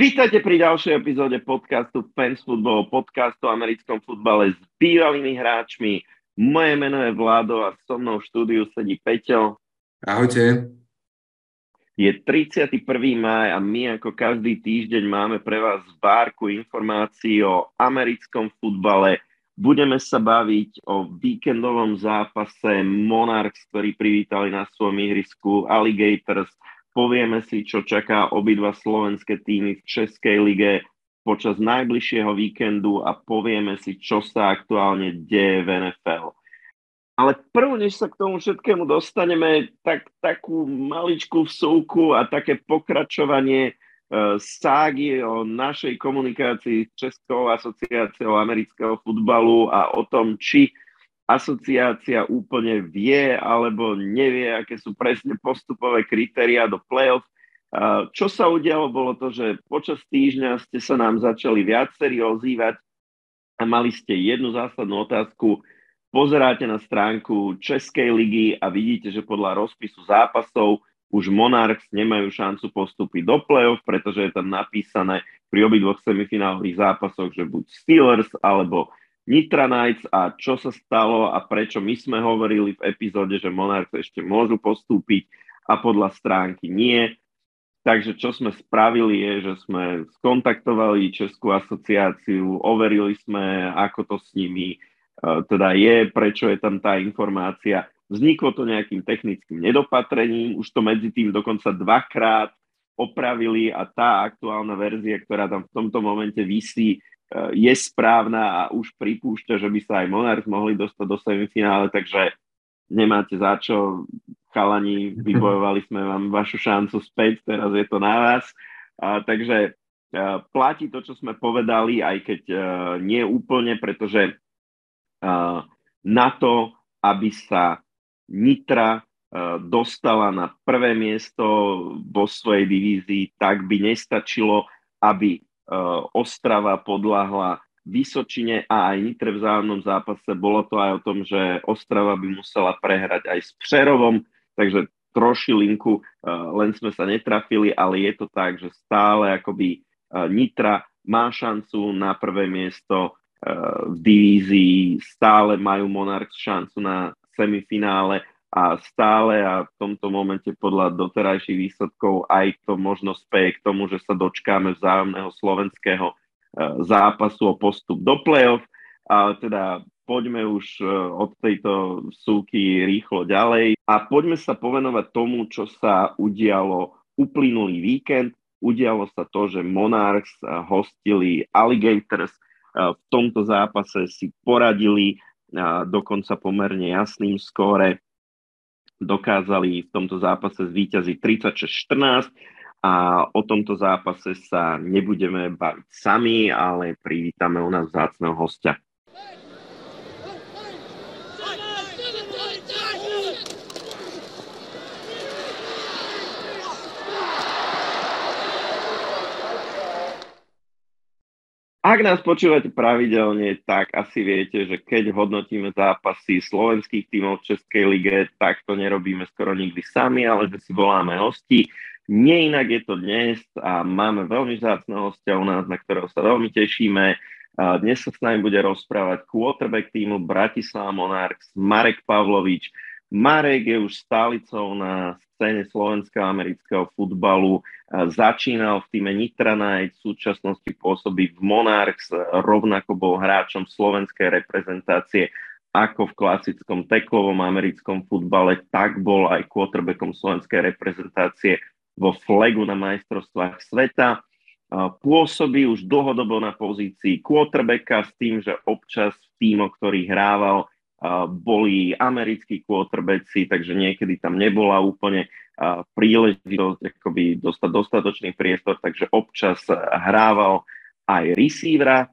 Vítajte pri ďalšej epizóde podcastu Fans Football, podcastu o americkom futbale s bývalými hráčmi. Moje meno je Vlado a so mnou v štúdiu sedí Peťo. Ahojte. Je 31. maj a my ako každý týždeň máme pre vás v bárku informácií o americkom futbale. Budeme sa baviť o víkendovom zápase Monarchs, ktorí privítali na svojom ihrisku Alligators – povieme si, čo čaká obidva slovenské týmy v Českej lige počas najbližšieho víkendu a povieme si, čo sa aktuálne deje v NFL. Ale prv, než sa k tomu všetkému dostaneme, tak takú maličkú vsúku a také pokračovanie uh, ságy o našej komunikácii s Českou asociáciou amerického futbalu a o tom, či asociácia úplne vie alebo nevie, aké sú presne postupové kritéria do play-off. Čo sa udialo, bolo to, že počas týždňa ste sa nám začali viacerí ozývať a mali ste jednu zásadnú otázku. Pozeráte na stránku Českej ligy a vidíte, že podľa rozpisu zápasov už Monarchs nemajú šancu postúpiť do play-off, pretože je tam napísané pri obidvoch semifinálových zápasoch, že buď Steelers alebo Nitra Knights a čo sa stalo a prečo my sme hovorili v epizóde, že Monarchs ešte môžu postúpiť a podľa stránky nie. Takže čo sme spravili je, že sme skontaktovali Českú asociáciu, overili sme, ako to s nimi e, teda je, prečo je tam tá informácia. Vzniklo to nejakým technickým nedopatrením, už to medzi tým dokonca dvakrát opravili a tá aktuálna verzia, ktorá tam v tomto momente vysí, je správna a už pripúšťa, že by sa aj Monarchs mohli dostať do semifinále, takže nemáte za čo, chalani, vybojovali sme vám vašu šancu späť, teraz je to na vás. A, takže a, eh, platí to, čo sme povedali, aj keď a, eh, nie úplne, pretože a, na to, aby sa Nitra dostala na prvé miesto vo svojej divízii, tak by nestačilo, aby Eh, Ostrava podľahla Vysočine a aj Nitre v vzájomnom zápase. Bolo to aj o tom, že Ostrava by musela prehrať aj s Přerovom, takže trošilinku, eh, len sme sa netrafili, ale je to tak, že stále akoby eh, Nitra má šancu na prvé miesto v divízii, stále majú Monarchs šancu na semifinále a stále a v tomto momente podľa doterajších výsledkov aj to možno speje k tomu, že sa dočkáme vzájomného slovenského e, zápasu o postup do play-off. A teda poďme už e, od tejto súky rýchlo ďalej a poďme sa povenovať tomu, čo sa udialo uplynulý víkend. Udialo sa to, že Monarchs e, hostili Alligators. V tomto zápase si poradili dokonca pomerne jasným skóre dokázali v tomto zápase zvíťaziť 36-14 a o tomto zápase sa nebudeme baviť sami, ale privítame u nás vzácného hostia. Ak nás počúvate pravidelne, tak asi viete, že keď hodnotíme zápasy slovenských tímov v Českej lige, tak to nerobíme skoro nikdy sami, ale že si voláme hosti. Nie inak je to dnes a máme veľmi vzácného hostia u nás, na ktorého sa veľmi tešíme. Dnes sa s nami bude rozprávať quarterback týmu Bratislava Monarchs Marek Pavlovič. Marek je už stálicou na scéne slovenského amerického futbalu. Začínal v týme Nitra Night, v súčasnosti pôsobí v Monarchs, rovnako bol hráčom slovenskej reprezentácie ako v klasickom teklovom americkom futbale, tak bol aj quarterbackom slovenskej reprezentácie vo flagu na majstrovstvách sveta. Pôsobí už dlhodobo na pozícii quarterbacka s tým, že občas v týmo, ktorý hrával, boli americkí quarterbacki, takže niekedy tam nebola úplne príležitosť akoby dostať dostatočný priestor, takže občas hrával aj receivera.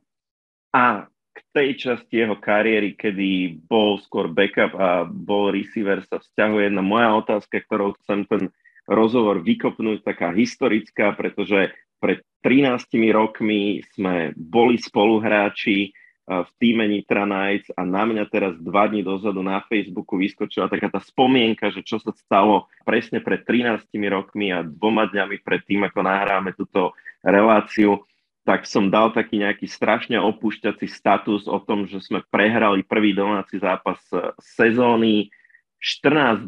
A k tej časti jeho kariéry, kedy bol skôr backup a bol receiver, sa vzťahuje jedna moja otázka, ktorou chcem ten rozhovor vykopnúť, taká historická, pretože pred 13 rokmi sme boli spoluhráči v týme Nitra Knights a na mňa teraz dva dní dozadu na Facebooku vyskočila taká tá spomienka, že čo sa stalo presne pred 13 rokmi a dvoma dňami pred tým, ako nahráme túto reláciu, tak som dal taký nejaký strašne opúšťací status o tom, že sme prehrali prvý domáci zápas sezóny, 14-12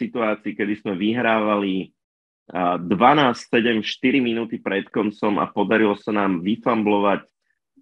situácií, kedy sme vyhrávali 12-7, 4 minúty pred koncom a podarilo sa nám vyfamblovať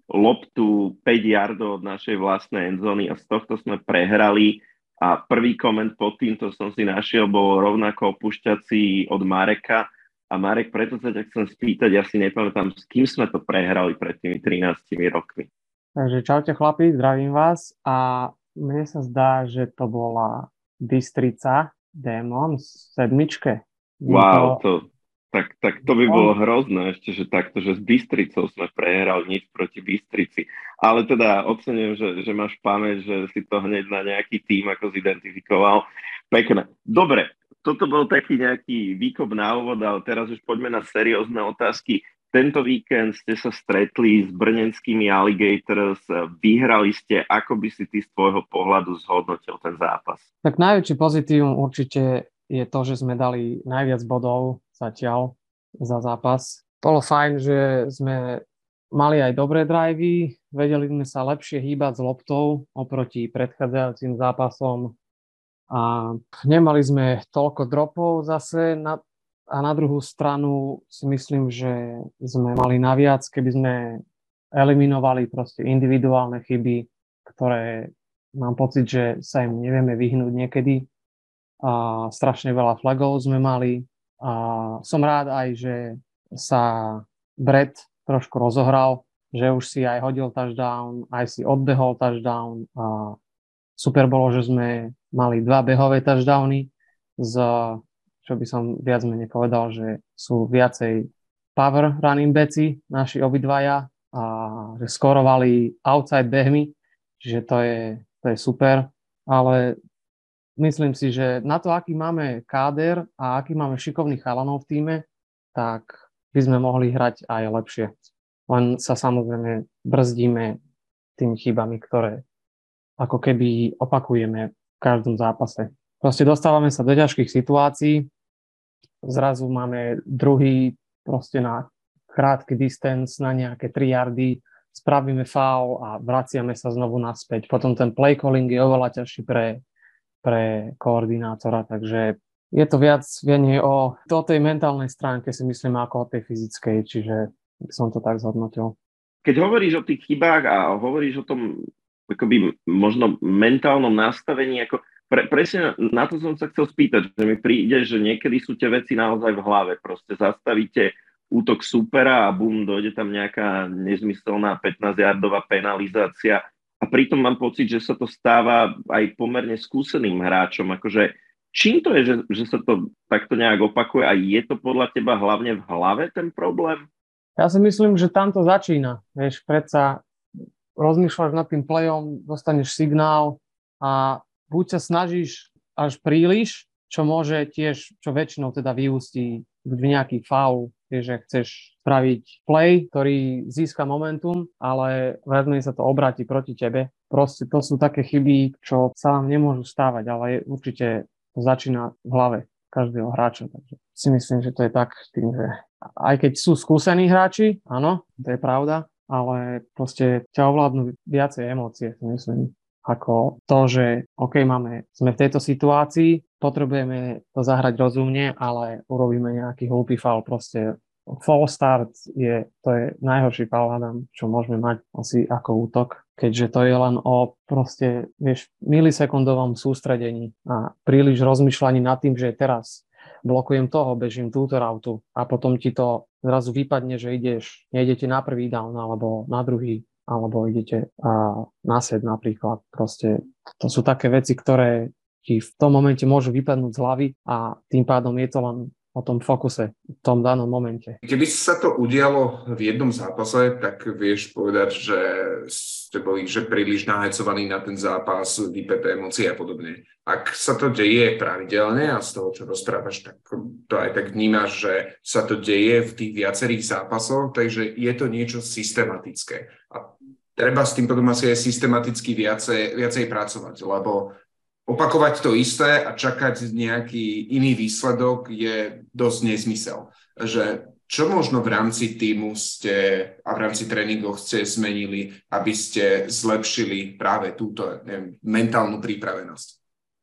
loptu 5 yardov od našej vlastnej endzóny a z tohto sme prehrali a prvý koment pod týmto som si našiel, bol rovnako opúšťací od Mareka a Marek, preto sa ťa chcem spýtať, ja si nepamätám, s kým sme to prehrali pred tými 13 rokmi. Takže čaute chlapi, zdravím vás a mne sa zdá, že to bola Bystrica Démon v sedmičke. Wow, to, tak, tak to by bolo hrozné ešte, že takto, že s Bystricou sme prehrali nič proti Bystrici. Ale teda ocením, že, že máš pamäť, že si to hneď na nejaký tým ako zidentifikoval. Pekné. Dobre, toto bol taký nejaký výkop na úvod, ale teraz už poďme na seriózne otázky. Tento víkend ste sa stretli s brnenskými Alligators, vyhrali ste, ako by si ty z tvojho pohľadu zhodnotil ten zápas? Tak najväčší pozitívum určite je to, že sme dali najviac bodov zatiaľ za zápas. Bolo fajn, že sme mali aj dobré drivey, vedeli sme sa lepšie hýbať s loptou oproti predchádzajúcim zápasom a nemali sme toľko dropov zase na, a na druhú stranu si myslím, že sme mali naviac, keby sme eliminovali proste individuálne chyby, ktoré mám pocit, že sa im nevieme vyhnúť niekedy a strašne veľa flagov sme mali a som rád aj, že sa Brett trošku rozohral, že už si aj hodil touchdown, aj si odbehol touchdown a super bolo, že sme mali dva behové touchdowny z, čo by som viac menej povedal, že sú viacej power running backi, naši obidvaja a že skorovali outside behmi, čiže to je, to je super, ale myslím si, že na to, aký máme káder a aký máme šikovných chalanov v týme, tak by sme mohli hrať aj lepšie. Len sa samozrejme brzdíme tými chybami, ktoré ako keby opakujeme v každom zápase. Proste dostávame sa do ťažkých situácií, zrazu máme druhý proste na krátky distance, na nejaké 3 yardy, spravíme foul a vraciame sa znovu naspäť. Potom ten play calling je oveľa ťažší pre, pre koordinátora, takže je to viac menej o, o tej mentálnej stránke si myslím ako o tej fyzickej, čiže som to tak zhodnotil. Keď hovoríš o tých chybách a hovoríš o tom akoby možno mentálnom nastavení, ako pre, presne na to som sa chcel spýtať, že mi príde, že niekedy sú tie veci naozaj v hlave. Proste zastavíte útok supera a bum, dojde tam nejaká nezmyselná 15-jardová penalizácia a pritom mám pocit, že sa to stáva aj pomerne skúseným hráčom. Akože, čím to je, že, že sa to takto nejak opakuje a je to podľa teba hlavne v hlave ten problém? Ja si myslím, že tam to začína. Vieš, predsa rozmýšľaš nad tým plejom, dostaneš signál a buď sa snažíš až príliš, čo môže tiež, čo väčšinou teda vyústí v nejaký faul, že chceš spraviť play, ktorý získa momentum, ale vezme sa to obráti proti tebe. Proste to sú také chyby, čo sa vám nemôžu stávať, ale určite to začína v hlave každého hráča. Takže si myslím, že to je tak tým, že aj keď sú skúsení hráči, áno, to je pravda, ale proste ťa ovládnu viacej emócie, si myslím ako to, že OK, máme, sme v tejto situácii, potrebujeme to zahrať rozumne, ale urobíme nejaký hlupý faul. Proste fall start je, to je najhorší foul, čo môžeme mať asi ako útok, keďže to je len o proste, vieš, milisekundovom sústredení a príliš rozmýšľaní nad tým, že teraz blokujem toho, bežím túto rautu a potom ti to zrazu vypadne, že ideš, nejdete na prvý down alebo na druhý alebo idete a, na sed napríklad. Proste to sú také veci, ktoré ti v tom momente môžu vypadnúť z hlavy a tým pádom je to len o tom fokuse v tom danom momente. Keby sa to udialo v jednom zápase, tak vieš povedať, že ste boli že príliš nahajcovaní na ten zápas, vypeté emócie a podobne. Ak sa to deje pravidelne a z toho, čo rozprávaš, tak to aj tak vnímaš, že sa to deje v tých viacerých zápasoch, takže je to niečo systematické. A treba s tým potom asi aj systematicky viacej, viacej pracovať, lebo opakovať to isté a čakať nejaký iný výsledok je dosť nezmysel. Že čo možno v rámci týmu ste a v rámci tréningov ste zmenili, aby ste zlepšili práve túto neviem, mentálnu prípravenosť?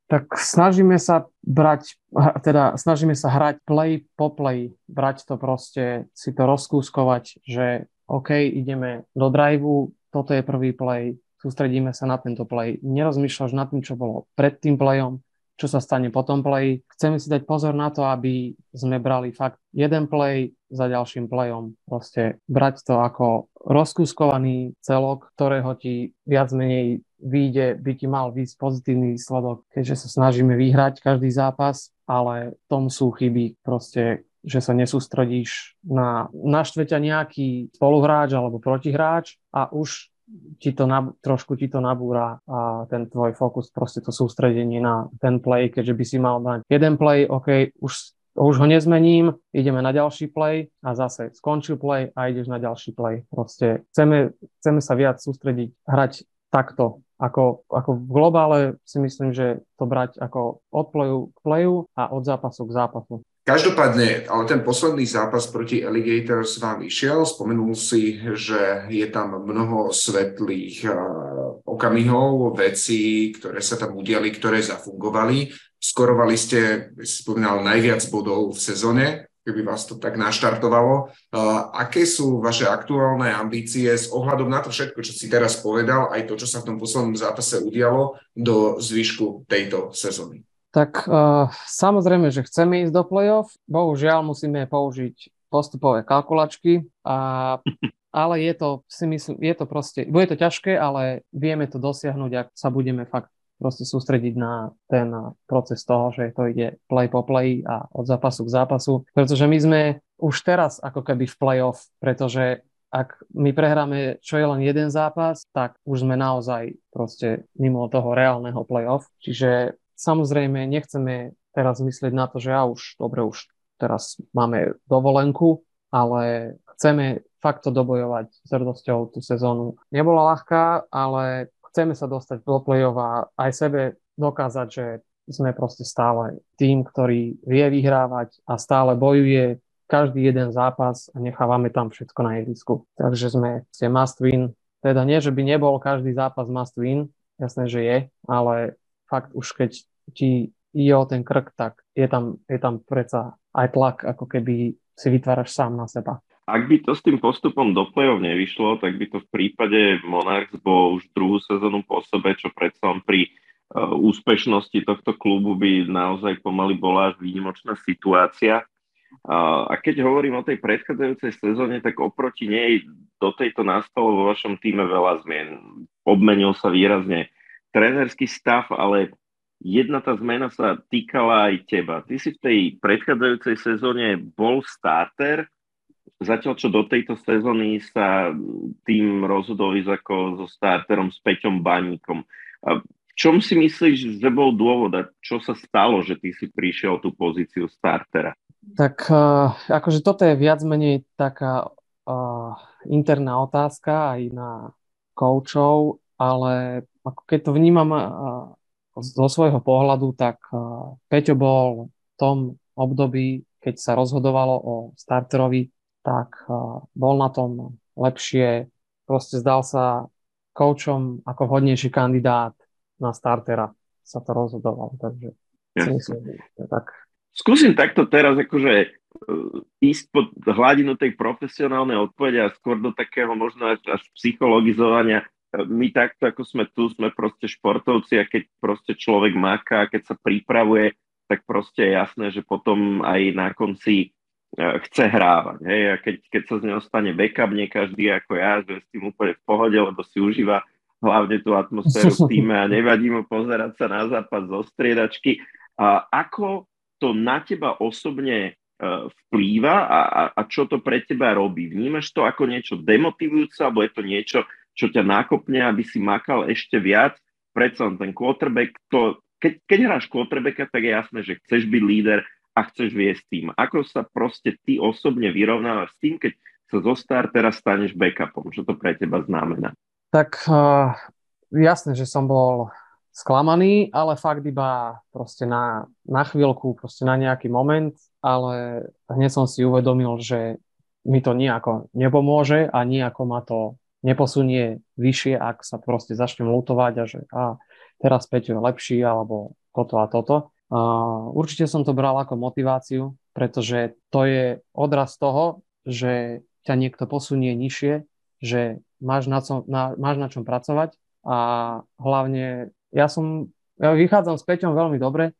Tak snažíme sa brať, teda snažíme sa hrať play po play, brať to proste, si to rozkúskovať, že OK, ideme do driveu, toto je prvý play, sústredíme sa na tento play. Nerozmýšľaš nad tým, čo bolo pred tým playom, čo sa stane po tom play. Chceme si dať pozor na to, aby sme brali fakt jeden play za ďalším playom. Proste brať to ako rozkúskovaný celok, ktorého ti viac menej vyjde, by ti mal výsť pozitívny výsledok, keďže sa snažíme vyhrať každý zápas, ale tom sú chyby proste že sa nesústredíš na naštveťa nejaký spoluhráč alebo protihráč a už ti to nab- trošku ti to nabúra a ten tvoj fokus, proste to sústredenie na ten play, keďže by si mal mať jeden play, OK, už, už ho nezmením, ideme na ďalší play a zase skončil play a ideš na ďalší play. Proste chceme, chceme sa viac sústrediť, hrať takto. Ako, ako v globále si myslím, že to brať ako od playu k playu a od zápasu k zápasu. Každopádne, ale ten posledný zápas proti Alligators vám išiel. Spomenul si, že je tam mnoho svetlých okamihov, vecí, ktoré sa tam udiali, ktoré zafungovali. Skorovali ste, si spomínal, najviac bodov v sezóne, keby vás to tak naštartovalo. Aké sú vaše aktuálne ambície s ohľadom na to všetko, čo si teraz povedal, aj to, čo sa v tom poslednom zápase udialo, do zvyšku tejto sezóny? Tak uh, samozrejme, že chceme ísť do play-off, bohužiaľ musíme použiť postupové kalkulačky, a, ale je to, si myslím, je to proste, bude to ťažké, ale vieme to dosiahnuť, ak sa budeme fakt proste sústrediť na ten proces toho, že to ide play po play a od zápasu k zápasu, pretože my sme už teraz ako keby v play-off, pretože ak my prehráme čo je len jeden zápas, tak už sme naozaj proste mimo toho reálneho play-off. Čiže Samozrejme, nechceme teraz myslieť na to, že ja už, dobre, už teraz máme dovolenku, ale chceme fakt to dobojovať s hrdosťou tú sezónu. Nebola ľahká, ale chceme sa dostať do play-off a aj sebe dokázať, že sme proste stále tým, ktorý vie vyhrávať a stále bojuje každý jeden zápas a nechávame tam všetko na ihrisku. Takže sme ste must win. Teda nie, že by nebol každý zápas must win, jasné, že je, ale fakt už keď ti ide o ten krk, tak je tam, je tam predsa aj tlak, ako keby si vytváraš sám na seba. Ak by to s tým postupom do play-off nevyšlo, tak by to v prípade Monarchs bolo už druhú sezónu po sebe, čo predsa pri uh, úspešnosti tohto klubu by naozaj pomaly bola až výnimočná situácia. Uh, a keď hovorím o tej predchádzajúcej sezóne, tak oproti nej do tejto nastalo vo vašom týme veľa zmien. Obmenil sa výrazne trénerský stav, ale jedna tá zmena sa týkala aj teba. Ty si v tej predchádzajúcej sezóne bol starter, zatiaľ čo do tejto sezóny sa tým rozhodol ako so starterom s Peťom Baníkom. V čom si myslíš, že bol dôvod a čo sa stalo, že ty si prišiel tú pozíciu startera? Tak uh, akože toto je viac menej taká uh, interná otázka aj na koučov, ale ako keď to vnímam zo svojho pohľadu, tak Peťo bol v tom období, keď sa rozhodovalo o starterovi, tak bol na tom lepšie. Proste zdal sa koučom ako vhodnejší kandidát na startera sa to rozhodovalo. Takže myslím, tak. Skúsim takto teraz akože e, ísť pod hladinu tej profesionálnej odpovede a skôr do takého možno až, až psychologizovania my takto, ako sme tu, sme proste športovci a keď proste človek maká, keď sa pripravuje, tak proste je jasné, že potom aj na konci e, chce hrávať. Hej? A keď, keď sa z neho stane backup, nie každý ako ja, že s tým úplne v pohode, lebo si užíva hlavne tú atmosféru v týme a nevadí mu pozerať sa na zápas zo striedačky. A ako to na teba osobne e, vplýva a, a, a čo to pre teba robí? Vnímaš to ako niečo demotivujúce alebo je to niečo, čo ťa nákopne, aby si makal ešte viac. Predsa ten quarterback, to, keď, keď hráš quarterbacka, tak je jasné, že chceš byť líder a chceš viesť tým. Ako sa proste ty osobne vyrovnávaš s tým, keď sa zo startera staneš backupom? Čo to pre teba znamená? Tak uh, jasné, že som bol sklamaný, ale fakt iba proste na, na chvíľku, proste na nejaký moment, ale hneď som si uvedomil, že mi to nejako nepomôže a nejako ma to neposunie vyššie, ak sa proste začnem lutovať a že a, teraz Peťo je lepší alebo toto a toto. A určite som to bral ako motiváciu, pretože to je odraz toho, že ťa niekto posunie nižšie, že máš na, co, na, máš na čom pracovať a hlavne ja som, ja vychádzam s Peťom veľmi dobre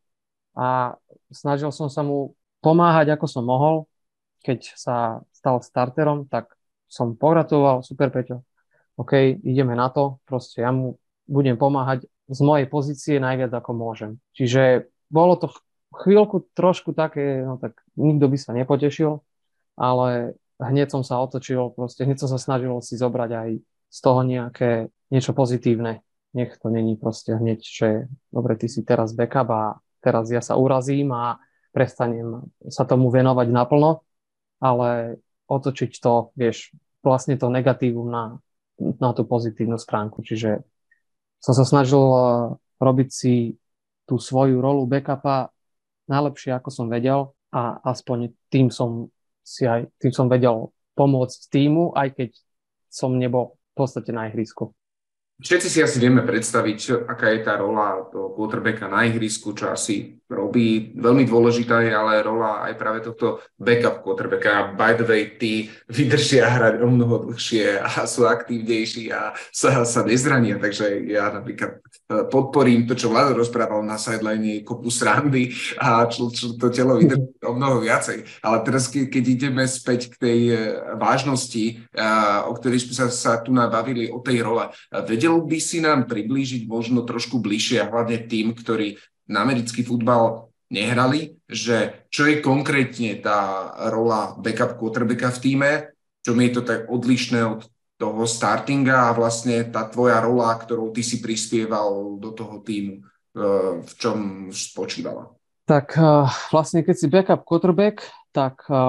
a snažil som sa mu pomáhať, ako som mohol. Keď sa stal starterom, tak som pogratuloval, super Peťo, OK, ideme na to, proste ja mu budem pomáhať z mojej pozície najviac, ako môžem. Čiže bolo to chvíľku trošku také, no tak nikto by sa nepotešil, ale hneď som sa otočil, proste hneď som sa snažil si zobrať aj z toho nejaké niečo pozitívne nech to není proste hneď, že dobre, ty si teraz backup a teraz ja sa urazím a prestanem sa tomu venovať naplno, ale otočiť to, vieš, vlastne to negatívum na, na tú pozitívnu stránku. Čiže som sa snažil eh, robiť si tú svoju rolu backupa najlepšie, ako som vedel a aspoň tým som si aj, tým som vedel pomôcť týmu, aj keď som nebol v podstate na ihrisku. Všetci si asi vieme predstaviť, aká je tá rola toho quarterbacka na ihrisku, čo asi robí. Veľmi dôležitá je ale rola aj práve tohto backup quarterbacka. By the way, tí vydržia hrať o mnoho dlhšie a sú aktívnejší a sa, sa nezrania. Takže ja napríklad e, podporím to, čo Vlado rozprával na sideline, kopu srandy a čo, čo to telo vydrží o mnoho viacej. Ale teraz, ke, keď ideme späť k tej e, vážnosti, o ktorej sme sa, sa tu nabavili, o tej role, vedel Vedel by si nám priblížiť možno trošku bližšie a hlavne tým, ktorí na americký futbal nehrali, že čo je konkrétne tá rola backup quarterbacka v týme, čo mi je to tak odlišné od toho startinga a vlastne tá tvoja rola, ktorou ty si prispieval do toho týmu, eh, v čom spočívala? Tak eh, vlastne keď si backup quarterback, tak eh,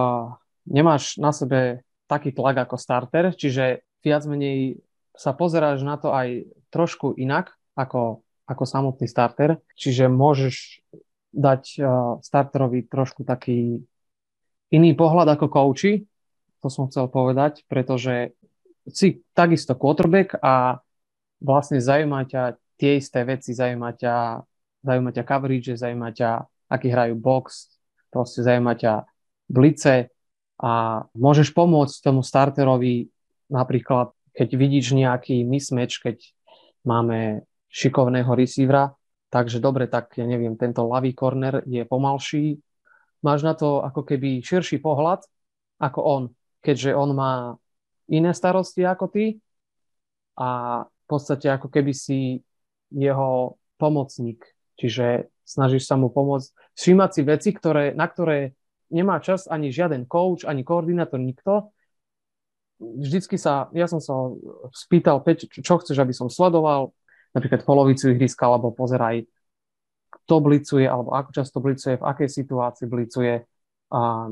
nemáš na sebe taký tlak ako starter, čiže viac menej sa pozeráš na to aj trošku inak ako, ako samotný starter, čiže môžeš dať uh, starterovi trošku taký iný pohľad ako kouči, to som chcel povedať, pretože si takisto quarterback a vlastne zaujíma ťa tie isté veci, zaujíma ťa, zaujíma ťa coverage, zaujíma ťa, aký hrajú box, proste zaujíma ťa blice a môžeš pomôcť tomu starterovi napríklad keď vidíš nejaký mismatch, keď máme šikovného receivera, takže dobre, tak ja neviem, tento ľavý corner je pomalší, máš na to ako keby širší pohľad ako on, keďže on má iné starosti ako ty a v podstate ako keby si jeho pomocník, čiže snažíš sa mu pomôcť všímať si veci, ktoré, na ktoré nemá čas ani žiaden coach, ani koordinátor, nikto vždycky sa, ja som sa spýtal, Peť, čo chceš, aby som sledoval, napríklad polovicu ihriska, alebo pozeraj, kto blicuje, alebo ako často blicuje, v akej situácii blicuje. A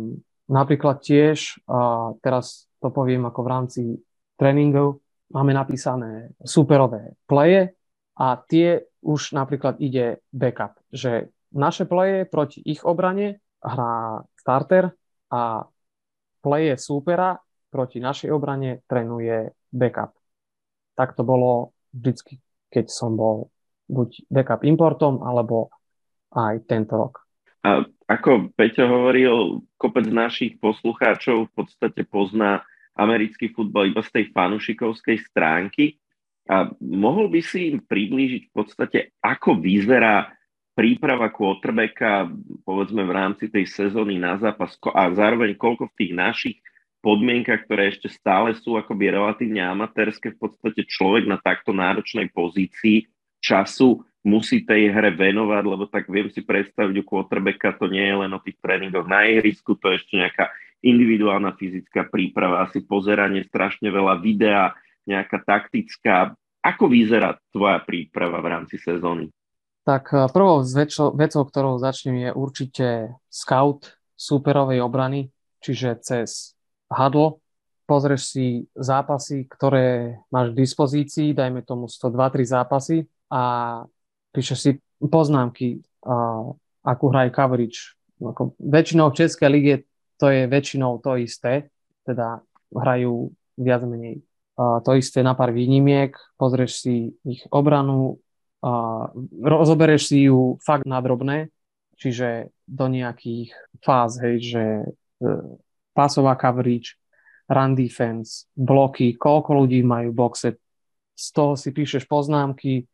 napríklad tiež, a teraz to poviem ako v rámci tréningov, máme napísané superové pleje a tie už napríklad ide backup, že naše pleje proti ich obrane hrá starter a pleje súpera proti našej obrane trénuje backup. Tak to bolo vždycky, keď som bol buď backup importom, alebo aj tento rok. A ako Peťo hovoril, kopec našich poslucháčov v podstate pozná americký futbal iba z tej fanušikovskej stránky. A mohol by si im priblížiť v podstate, ako vyzerá príprava quarterbacka, povedzme v rámci tej sezóny na zápas a zároveň koľko v tých našich podmienkach, ktoré ešte stále sú akoby relatívne amatérske, v podstate človek na takto náročnej pozícii času musí tej hre venovať, lebo tak viem si predstaviť u quarterbacka, to nie je len o tých tréningoch na ihrisku, to je ešte nejaká individuálna fyzická príprava, asi pozeranie strašne veľa videa, nejaká taktická. Ako vyzerá tvoja príprava v rámci sezóny? Tak eh, prvou vecou, ktorou začnem, je určite scout súperovej obrany, čiže cez Hadl pozrieš si zápasy, ktoré máš k dispozícii, dajme tomu 102-3 zápasy a píšeš si poznámky, a, akú hraje coverage. Ako väčšinou v Českej lige to je väčšinou to isté, teda hrajú viac menej a to isté na pár výnimiek, pozrieš si ich obranu, a rozoberieš si ju fakt nadrobné, čiže do nejakých fáz, hej, že pasová coverage, run defense, bloky, koľko ľudí majú boxe, z toho si píšeš poznámky,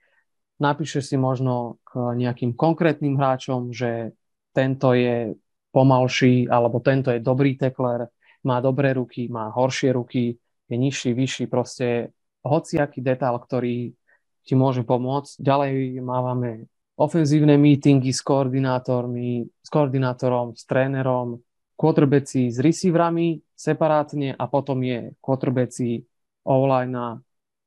napíšeš si možno k nejakým konkrétnym hráčom, že tento je pomalší, alebo tento je dobrý tekler, má dobré ruky, má horšie ruky, je nižší, vyšší, proste hociaký detail, ktorý ti môže pomôcť. Ďalej máme ofenzívne meetingy s koordinátormi, s koordinátorom, s trénerom, quarterbacki s receiverami separátne a potom je quarterbacki online a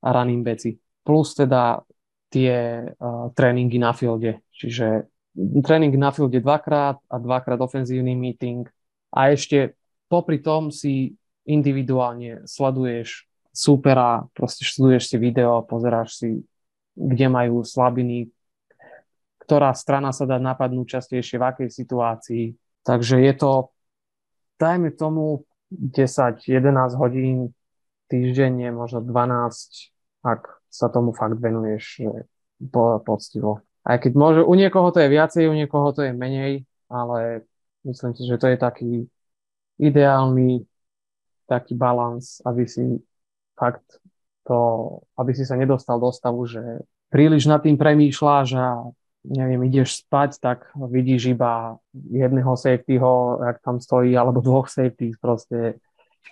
running backi. Plus teda tie uh, tréningy na fielde. Čiže tréning na fielde dvakrát a dvakrát ofenzívny meeting a ešte popri tom si individuálne sleduješ supera, proste sleduješ si video, pozeráš si, kde majú slabiny, ktorá strana sa dá napadnúť častejšie, v akej situácii. Takže je to, dajme tomu, 10-11 hodín týždenne, možno 12, ak sa tomu fakt venuješ po, poctivo. Aj keď môže, u niekoho to je viacej, u niekoho to je menej, ale myslím si, že to je taký ideálny taký balans, aby si fakt to, aby si sa nedostal do stavu, že príliš nad tým premýšľaš a neviem, ideš spať, tak vidíš iba jedného safetyho, jak tam stojí, alebo dvoch safety, proste.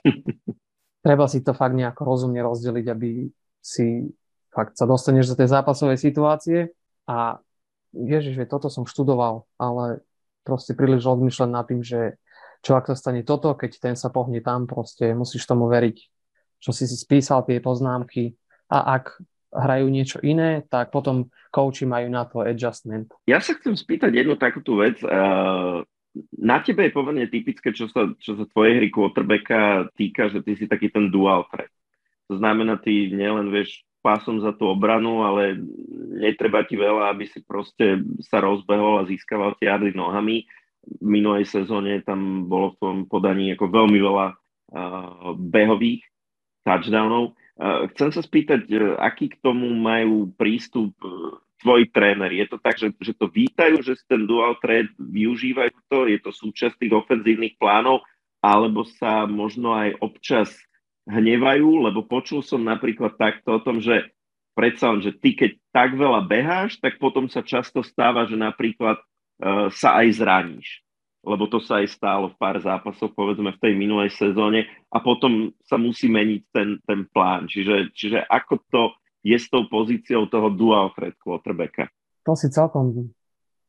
Treba si to fakt nejako rozumne rozdeliť, aby si fakt sa dostaneš do tej zápasovej situácie. A ježiš, že toto som študoval, ale proste príliš rozmýšľať nad tým, že čo ak sa stane toto, keď ten sa pohne tam, proste musíš tomu veriť, čo si si spísal tie poznámky. A ak hrajú niečo iné, tak potom coachi majú na to adjustment. Ja sa chcem spýtať jednu takúto vec. Na tebe je pomerne typické, čo sa, čo sa tvojej hry quarterbacka týka, že ty si taký ten dual threat. To znamená, ty nielen vieš pásom za tú obranu, ale netreba ti veľa, aby si proste sa rozbehol a získaval tie jardy nohami v minulej sezóne tam bolo v tom podaní ako veľmi veľa uh, behových touchdownov. Chcem sa spýtať, uh, aký k tomu majú prístup uh, tvoji tréneri. Je to tak, že, že to vítajú, že ten dual trade využívajú to? Je to súčasť tých ofenzívnych plánov? Alebo sa možno aj občas hnevajú? Lebo počul som napríklad takto o tom, že predsa že ty keď tak veľa beháš, tak potom sa často stáva, že napríklad uh, sa aj zraníš. Lebo to sa aj stálo v pár zápasoch, povedzme v tej minulej sezóne a potom sa musí meniť ten, ten plán. Čiže, čiže ako to je s tou pozíciou toho dual threat quarterbacka? To si celkom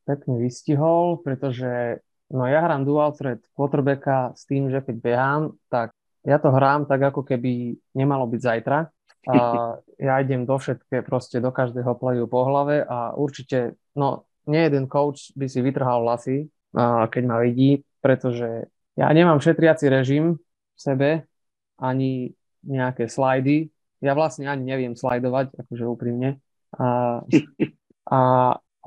pekne vystihol, pretože no ja hrám dual threat quarterbacka s tým, že keď behám, tak ja to hrám tak, ako keby nemalo byť zajtra. A ja idem do všetké, proste do každého playu po hlave a určite, no nie jeden coach by si vytrhal vlasy, keď ma vidí, pretože ja nemám šetriaci režim v sebe, ani nejaké slajdy. Ja vlastne ani neviem slajdovať, akože úprimne. A, a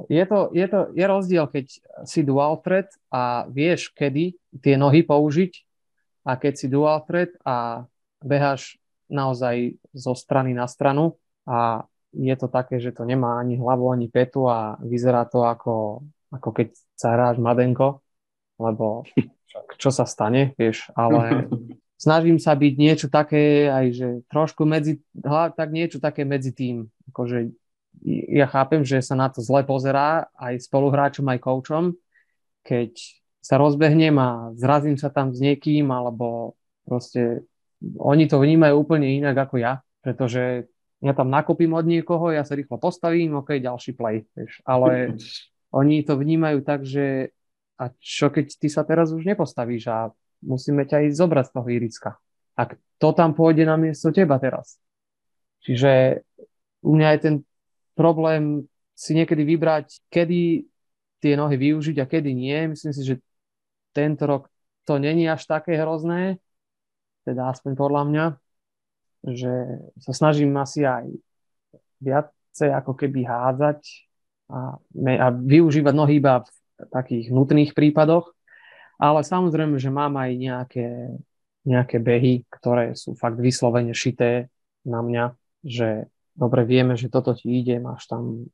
je, to, je, to, je rozdiel, keď si dual thread a vieš, kedy tie nohy použiť a keď si dual thread a beháš naozaj zo strany na stranu a je to také, že to nemá ani hlavu, ani petu a vyzerá to ako, ako keď sa hráš madenko, lebo čo sa stane, vieš, ale snažím sa byť niečo také, aj že trošku medzi, tak niečo také medzi tým, akože ja chápem, že sa na to zle pozerá aj spoluhráčom, aj koučom, keď sa rozbehnem a zrazím sa tam s niekým, alebo proste oni to vnímajú úplne inak ako ja, pretože ja tam nakopím od niekoho, ja sa rýchlo postavím, ok, ďalší play. Vieš. Ale oni to vnímajú tak, že a čo keď ty sa teraz už nepostavíš a musíme ťa ísť zobrať z toho iriska. Ak to tam pôjde na miesto teba teraz. Čiže u mňa je ten problém si niekedy vybrať, kedy tie nohy využiť a kedy nie. Myslím si, že tento rok to není až také hrozné, teda aspoň podľa mňa, že sa snažím asi aj viacej ako keby hádzať a, a využívať nohy iba v takých nutných prípadoch, ale samozrejme, že mám aj nejaké, nejaké behy, ktoré sú fakt vyslovene šité na mňa, že dobre vieme, že toto ti ide, máš tam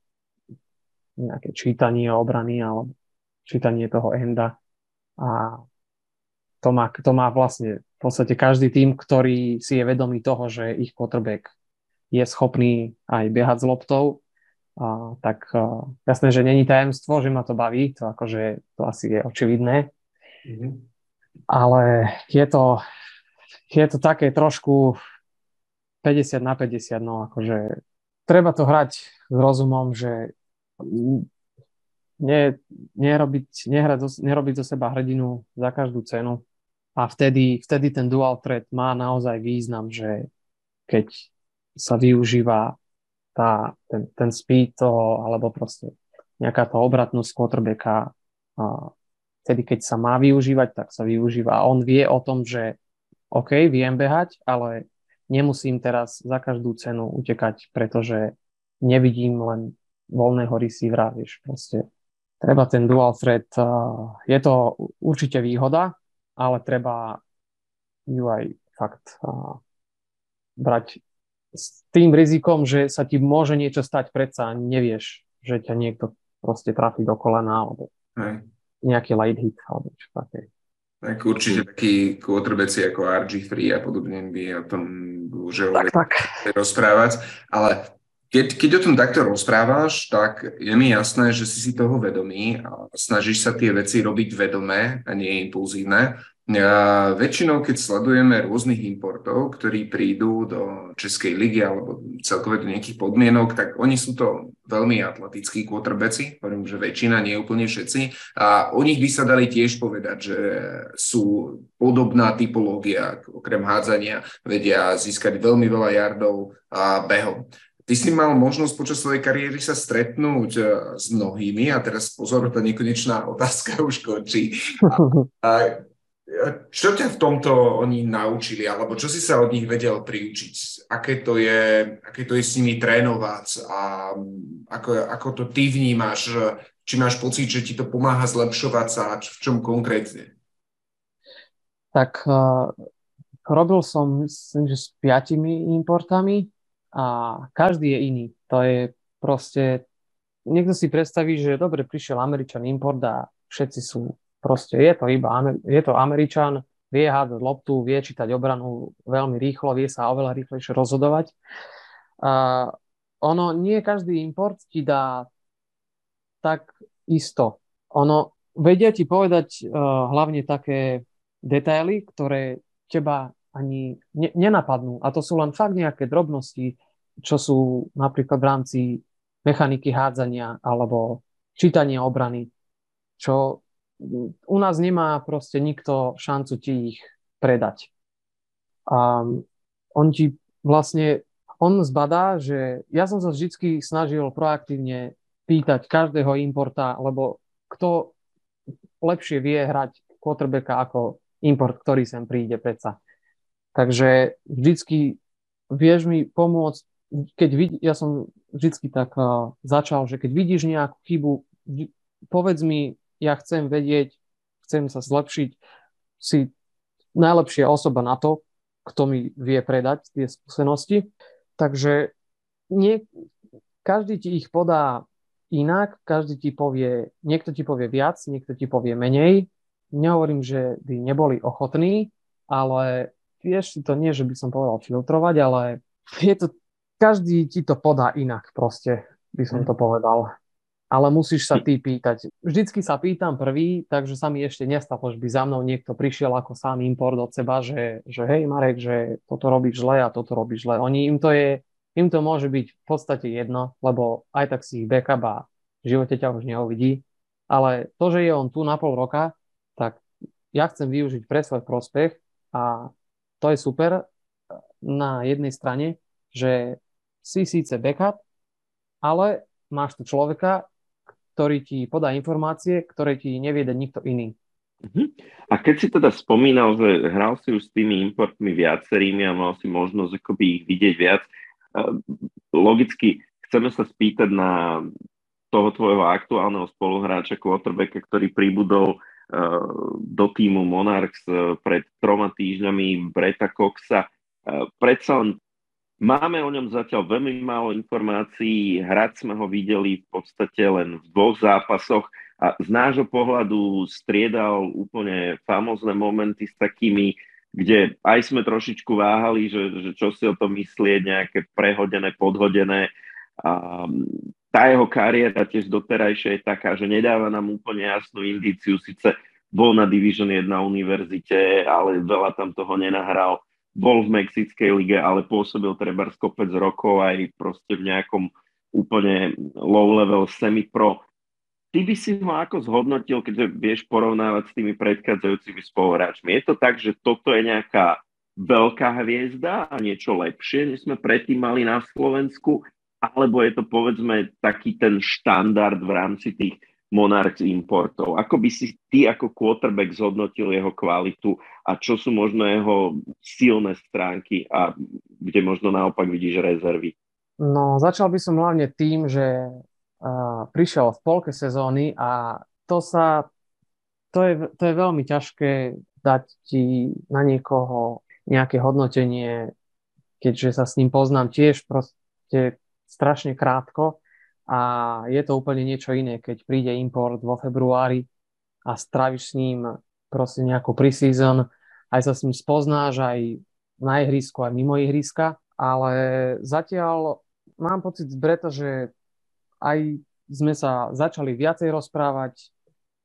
nejaké čítanie obrany alebo čítanie toho enda. A to má, to má vlastne v podstate každý tým, ktorý si je vedomý toho, že ich quarterback je schopný aj behať s loptou, a, tak a, jasné, že není tajemstvo, že ma to baví, to akože to asi je očividné. Mm-hmm. Ale je to, je to také trošku 50 na 50, no akože treba to hrať s rozumom, že ne, nerobiť, nehrať, nerobiť zo seba hrdinu za každú cenu a vtedy, vtedy ten dual threat má naozaj význam, že keď sa využíva tá, ten, ten speed toho, alebo proste nejaká tá obratnosť quarterbacka, vtedy, keď sa má využívať, tak sa využíva. A on vie o tom, že OK, viem behať, ale nemusím teraz za každú cenu utekať, pretože nevidím len voľného receivera, vieš, proste treba ten dual threat, uh, je to určite výhoda, ale treba ju aj fakt brať s tým rizikom, že sa ti môže niečo stať predsa a nevieš, že ťa niekto proste trafí do kolena alebo Hej. nejaký light hit alebo čo také. Tak určite takí quarterbacki ako RG3 a podobne by o tom už tak, tak. rozprávať, ale keď, keď o tom takto rozprávaš, tak je mi jasné, že si si toho vedomý a snažíš sa tie veci robiť vedomé a nie impulzívne. A väčšinou, keď sledujeme rôznych importov, ktorí prídu do Českej ligy alebo celkové do nejakých podmienok, tak oni sú to veľmi atletickí quarterbacki, hovorím, že väčšina, nie úplne všetci. A o nich by sa dali tiež povedať, že sú podobná typológia, okrem hádzania, vedia získať veľmi veľa jardov a behov. Ty si mal možnosť počas svojej kariéry sa stretnúť e, s mnohými a teraz pozor, tá nekonečná otázka už končí. A, a čo ťa v tomto oni naučili, alebo čo si sa od nich vedel priučiť? Aké to je, aké to je s nimi trénovať a ako, ako to ty vnímaš? Či máš pocit, že ti to pomáha zlepšovať sa? V čom konkrétne? Tak uh, robil som, myslím, že s piatimi importami a každý je iný. To je proste, niekto si predstaví, že dobre, prišiel Američan import a všetci sú Proste je to iba je to Američan, vie hádať loptu, vie čítať obranu veľmi rýchlo, vie sa oveľa rýchlejšie rozhodovať. Uh, ono, nie každý import ti dá tak isto. Ono, vedia ti povedať uh, hlavne také detaily, ktoré teba ani ne, nenapadnú. A to sú len fakt nejaké drobnosti, čo sú napríklad v rámci mechaniky hádzania alebo čítania obrany, čo u nás nemá proste nikto šancu ti ich predať. A on ti vlastne, on zbadá, že ja som sa vždy snažil proaktívne pýtať každého importa, lebo kto lepšie vie hrať quarterbacka ako import, ktorý sem príde predsa. Takže vždycky vieš mi pomôcť, keď vidí, ja som vždycky tak uh, začal, že keď vidíš nejakú chybu, povedz mi, ja chcem vedieť, chcem sa zlepšiť, si najlepšia osoba na to, kto mi vie predať tie skúsenosti. Takže nie, každý ti ich podá inak, každý ti povie, niekto ti povie viac, niekto ti povie menej. Nehovorím, že by neboli ochotní, ale vieš si to nie, že by som povedal filtrovať, ale je to, každý ti to podá inak proste, by som to povedal ale musíš sa ty pýtať. Vždycky sa pýtam prvý, takže sa mi ešte nestalo, že by za mnou niekto prišiel ako sám import od seba, že, že hej Marek, že toto robíš zle a toto robíš zle. Oni, im to je, im to môže byť v podstate jedno, lebo aj tak si ich backup a v živote ťa už neuvidí. Ale to, že je on tu na pol roka, tak ja chcem využiť pre svoj prospech a to je super na jednej strane, že si síce backup, ale máš tu človeka, ktorý ti podá informácie, ktoré ti nevie dať nikto iný. Uh-huh. A keď si teda spomínal, že hral si už s tými importmi viacerými a mal si možnosť akoby ich vidieť viac, logicky chceme sa spýtať na toho tvojho aktuálneho spoluhráča, quarterbacka, ktorý pribudol do týmu Monarchs pred troma týždňami Breta Coxa. Predsa len máme o ňom zatiaľ veľmi málo informácií, hrať sme ho videli v podstate len v dvoch zápasoch a z nášho pohľadu striedal úplne famózne momenty s takými, kde aj sme trošičku váhali, že, že čo si o tom myslieť, nejaké prehodené, podhodené. A tá jeho kariéra tiež doterajšia je taká, že nedáva nám úplne jasnú indíciu, síce bol na Division 1 univerzite, ale veľa tam toho nenahral. Bol v Mexickej lige, ale pôsobil treba kopec rokov aj proste v nejakom úplne low level semi-pro ty by si ho ako zhodnotil, keďže vieš porovnávať s tými predchádzajúcimi spoluhráčmi? Je to tak, že toto je nejaká veľká hviezda a niečo lepšie, než sme predtým mali na Slovensku? Alebo je to povedzme taký ten štandard v rámci tých Monarchs importov? Ako by si ty ako quarterback zhodnotil jeho kvalitu a čo sú možno jeho silné stránky a kde možno naopak vidíš rezervy? No, začal by som hlavne tým, že prišiel v polke sezóny a to sa, to je, to je veľmi ťažké dať ti na niekoho nejaké hodnotenie, keďže sa s ním poznám tiež proste strašne krátko a je to úplne niečo iné, keď príde import vo februári a stráviš s ním proste nejakú preseason, aj sa s ním spoznáš aj na ihrisku, aj mimo ihriska, ale zatiaľ mám pocit z Breta, že aj sme sa začali viacej rozprávať,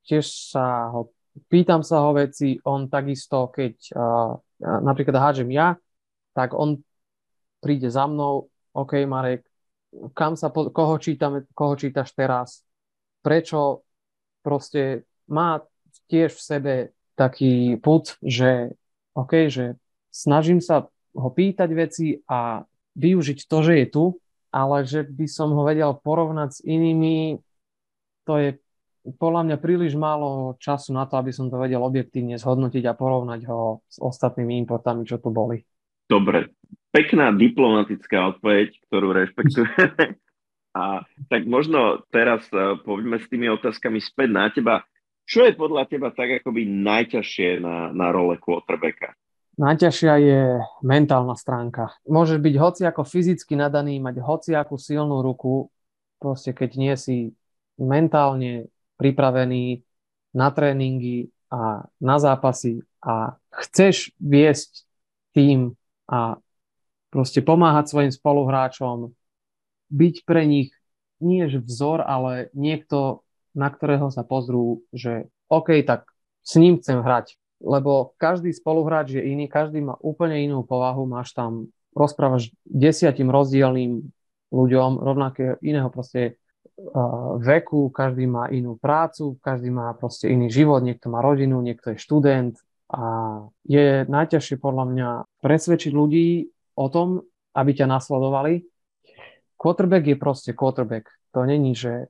tiež sa ho, pýtam sa ho veci, on takisto, keď uh, napríklad hádžem ja, tak on príde za mnou, OK Marek, kam sa, po, koho, čítame, koho čítaš teraz, prečo proste má tiež v sebe taký put, že OK, že snažím sa ho pýtať veci a využiť to, že je tu ale že by som ho vedel porovnať s inými, to je podľa mňa príliš málo času na to, aby som to vedel objektívne zhodnotiť a porovnať ho s ostatnými importami, čo tu boli. Dobre, pekná diplomatická odpoveď, ktorú rešpektujeme. A tak možno teraz uh, poďme s tými otázkami späť na teba. Čo je podľa teba tak akoby najťažšie na, na role quarterbacka? Najťažšia je mentálna stránka. Môžeš byť hoci ako fyzicky nadaný, mať hoci akú silnú ruku, proste keď nie si mentálne pripravený na tréningy a na zápasy a chceš viesť tým a proste pomáhať svojim spoluhráčom, byť pre nich nie vzor, ale niekto, na ktorého sa pozrú, že OK, tak s ním chcem hrať. Lebo každý spoluhráč je iný, každý má úplne inú povahu, máš tam, rozprávaš desiatim rozdielným ľuďom rovnaké iného proste veku, každý má inú prácu, každý má proste iný život, niekto má rodinu, niekto je študent. A je najťažšie podľa mňa presvedčiť ľudí o tom, aby ťa nasledovali. Quarterback je proste quarterback. To není, že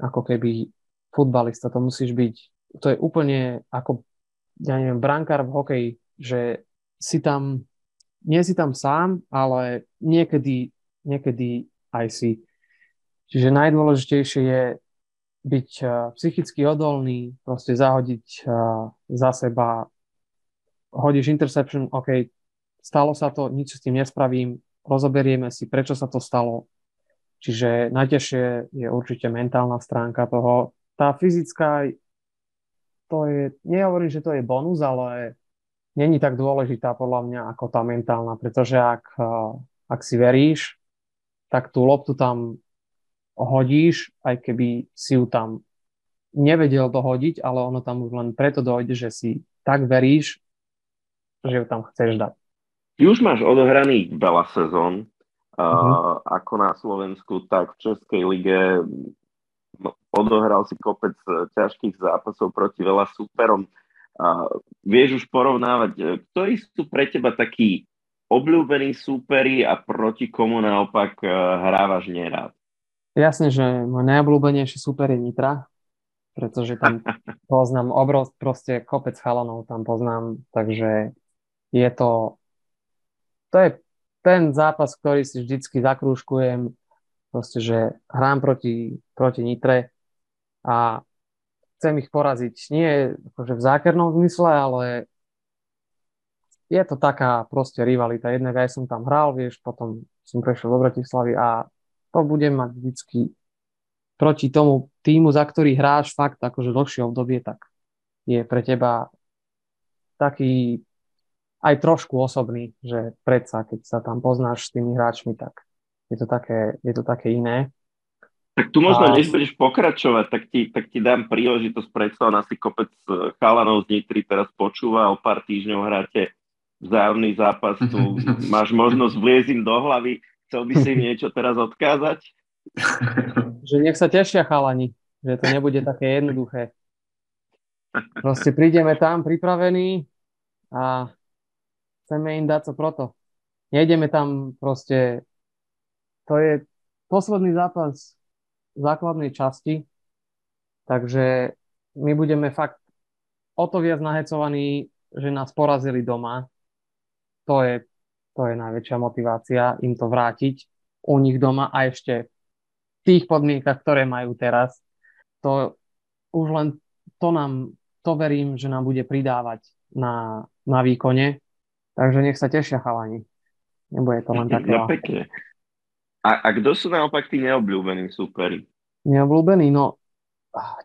ako keby futbalista, to musíš byť, to je úplne ako ja neviem, brankár v hokeji, že si tam, nie si tam sám, ale niekedy, niekedy aj si. Čiže najdôležitejšie je byť uh, psychicky odolný, proste zahodiť uh, za seba, hodíš interception, OK, stalo sa to, nič s tým nespravím, rozoberieme si, prečo sa to stalo. Čiže najťažšie je určite mentálna stránka toho. Tá fyzická to je, nehovorím, že to je bonus, ale není tak dôležitá podľa mňa ako tá mentálna, pretože ak, eh, ak si veríš, tak tú loptu tam hodíš, aj keby si ju tam nevedel dohodiť, ale ono tam už len preto dojde, že si tak veríš, že ju tam chceš dať. Už máš odohraných veľa sezón, uh-huh. ako na Slovensku, tak v Českej lige odohral si kopec e, ťažkých zápasov proti veľa superom. Vieš už porovnávať, e, ktorí sú pre teba takí obľúbení súperi a proti komu naopak e, hrávaš nerád? Jasne, že môj najobľúbenejší super je Nitra. pretože tam poznám obrov, proste kopec chalanov tam poznám, takže je to, to je ten zápas, ktorý si vždycky zakrúškujem, proste, že hrám proti, proti Nitre a chcem ich poraziť. Nie akože v zákernom zmysle, ale je to taká proste rivalita. Jednak aj som tam hral, vieš, potom som prešiel do Bratislavy a to budem mať vždycky proti tomu týmu, za ktorý hráš fakt akože dlhšie obdobie, tak je pre teba taký aj trošku osobný, že predsa, keď sa tam poznáš s tými hráčmi, tak je to také, je to také iné. Tak tu možno, a... než budeš pokračovať, tak ti, tak ti dám príležitosť, predsa na si kopec e, chalanov z Nitry teraz počúva, o pár týždňov hráte vzájomný zápas, tu máš možnosť vliezť im do hlavy, chcel by si im niečo teraz odkázať? Že nech sa tešia chalani, že to nebude také jednoduché. Proste prídeme tam pripravení a chceme im dať co proto. Nejdeme tam proste, to je posledný zápas základnej časti, takže my budeme fakt o to viac nahecovaní, že nás porazili doma to je, to je najväčšia motivácia im to vrátiť u nich doma a ešte v tých podmienkach, ktoré majú teraz. To už len to nám, to verím, že nám bude pridávať na, na výkone. Takže nech sa tešia chalani. Nebude to len také. No pekne. A, a kto sú naopak tí neobľúbení súperi? Neobľúbení? No,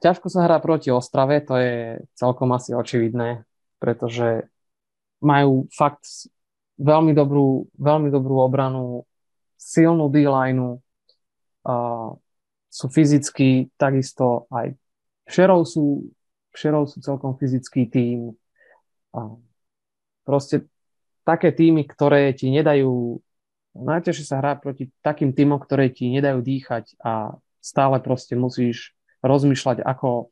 ťažko sa hrá proti Ostrave, to je celkom asi očividné, pretože majú fakt veľmi dobrú, veľmi dobrú obranu, silnú D-line, uh, sú fyzicky takisto aj Šerov sú, Šerov sú celkom fyzický tým. Uh, proste také týmy, ktoré ti nedajú najťažšie sa hrá proti takým týmom, ktoré ti nedajú dýchať a stále proste musíš rozmýšľať, ako,